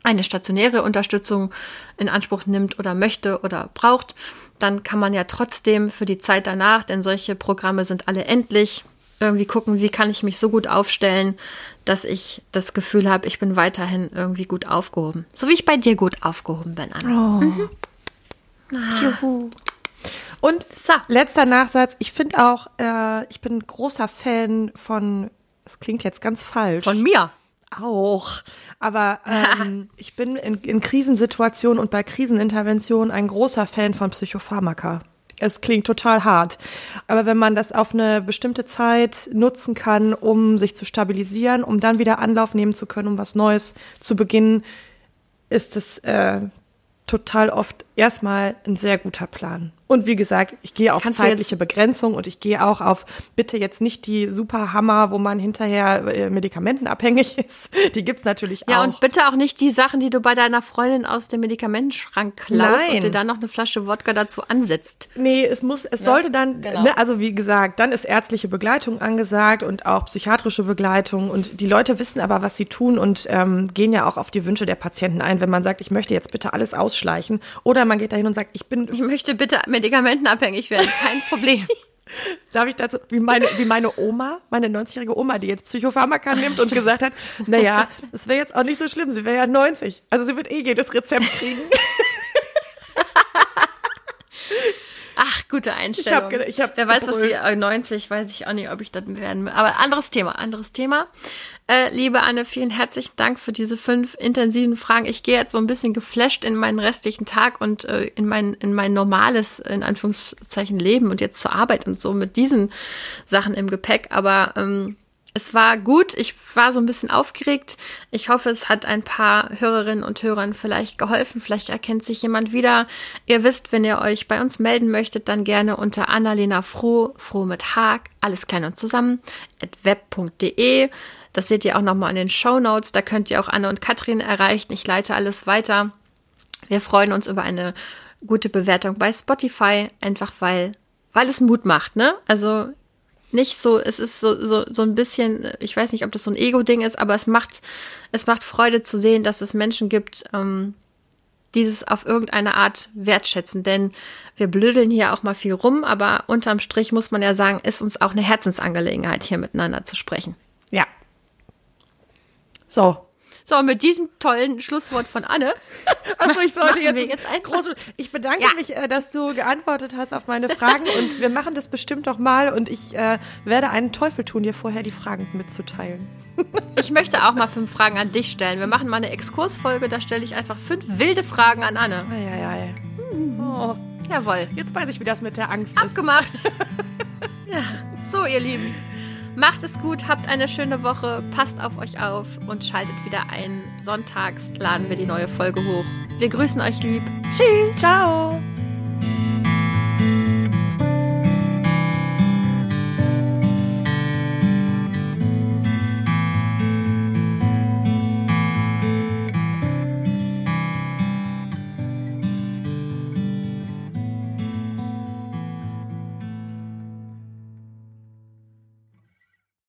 eine stationäre Unterstützung in Anspruch nimmt oder möchte oder braucht, dann kann man ja trotzdem für die Zeit danach, denn solche Programme sind alle endlich, irgendwie gucken, wie kann ich mich so gut aufstellen, dass ich das Gefühl habe, ich bin weiterhin irgendwie gut aufgehoben. So wie ich bei dir gut aufgehoben bin, Anna. Oh. Mhm. Ah. Juhu. Und so. letzter Nachsatz, ich finde auch, äh, ich bin großer Fan von, das klingt jetzt ganz falsch. Von mir auch. Aber ähm, ich bin in, in Krisensituationen und bei Kriseninterventionen ein großer Fan von Psychopharmaka. Es klingt total hart. Aber wenn man das auf eine bestimmte Zeit nutzen kann, um sich zu stabilisieren, um dann wieder Anlauf nehmen zu können, um was Neues zu beginnen, ist es äh, total oft erstmal ein sehr guter Plan. Und wie gesagt, ich gehe auf Kannst zeitliche Begrenzung und ich gehe auch auf bitte jetzt nicht die Superhammer, wo man hinterher äh, medikamentenabhängig ist. Die gibt's natürlich ja, auch. Ja, und bitte auch nicht die Sachen, die du bei deiner Freundin aus dem Medikamentenschrank klaust Nein. und dir dann noch eine Flasche Wodka dazu ansetzt. Nee, es muss, es ja, sollte dann, genau. ne, also wie gesagt, dann ist ärztliche Begleitung angesagt und auch psychiatrische Begleitung und die Leute wissen aber, was sie tun und ähm, gehen ja auch auf die Wünsche der Patienten ein, wenn man sagt, ich möchte jetzt bitte alles ausschleichen oder man geht dahin und sagt, ich bin. Ich möchte bitte medikamentenabhängig werden, kein Problem. Darf ich dazu, wie meine, wie meine Oma, meine 90-jährige Oma, die jetzt Psychopharmaka nimmt und gesagt hat, naja, das wäre jetzt auch nicht so schlimm, sie wäre ja 90. Also sie wird eh jedes Rezept kriegen. Ach, gute Einstellung. Ich hab, ich hab Wer weiß, was wir 90, äh, weiß ich auch nicht, ob ich das werden will. Aber anderes Thema, anderes Thema. Äh, liebe Anne, vielen herzlichen Dank für diese fünf intensiven Fragen. Ich gehe jetzt so ein bisschen geflasht in meinen restlichen Tag und äh, in mein in mein normales in Anführungszeichen Leben und jetzt zur Arbeit und so mit diesen Sachen im Gepäck. Aber ähm, es war gut. Ich war so ein bisschen aufgeregt. Ich hoffe, es hat ein paar Hörerinnen und Hörern vielleicht geholfen. Vielleicht erkennt sich jemand wieder. Ihr wisst, wenn ihr euch bei uns melden möchtet, dann gerne unter Annalena Froh, Froh mit Haag, alles klein und zusammen, at web.de. Das seht ihr auch nochmal in den Show Notes. Da könnt ihr auch Anne und Katrin erreichen. Ich leite alles weiter. Wir freuen uns über eine gute Bewertung bei Spotify, einfach weil, weil es Mut macht, ne? Also nicht so, es ist so, so, so ein bisschen, ich weiß nicht, ob das so ein Ego-Ding ist, aber es macht, es macht Freude zu sehen, dass es Menschen gibt, ähm, die es auf irgendeine Art wertschätzen. Denn wir blödeln hier auch mal viel rum, aber unterm Strich muss man ja sagen, ist uns auch eine Herzensangelegenheit, hier miteinander zu sprechen. Ja. So, so, mit diesem tollen Schlusswort von Anne. Achso, ich sollte jetzt, jetzt groß. Ich bedanke ja. mich, äh, dass du geantwortet hast auf meine Fragen und wir machen das bestimmt doch mal und ich äh, werde einen Teufel tun, dir vorher die Fragen mitzuteilen. Ich möchte auch mal fünf Fragen an dich stellen. Wir machen mal eine Exkursfolge, da stelle ich einfach fünf wilde Fragen an Anne. Eieiei. Hm. Oh. Jawohl. Jetzt weiß ich, wie das mit der Angst ist. Abgemacht. ja, so ihr Lieben. Macht es gut, habt eine schöne Woche, passt auf euch auf und schaltet wieder ein. Sonntags laden wir die neue Folge hoch. Wir grüßen euch lieb. Tschüss. Ciao.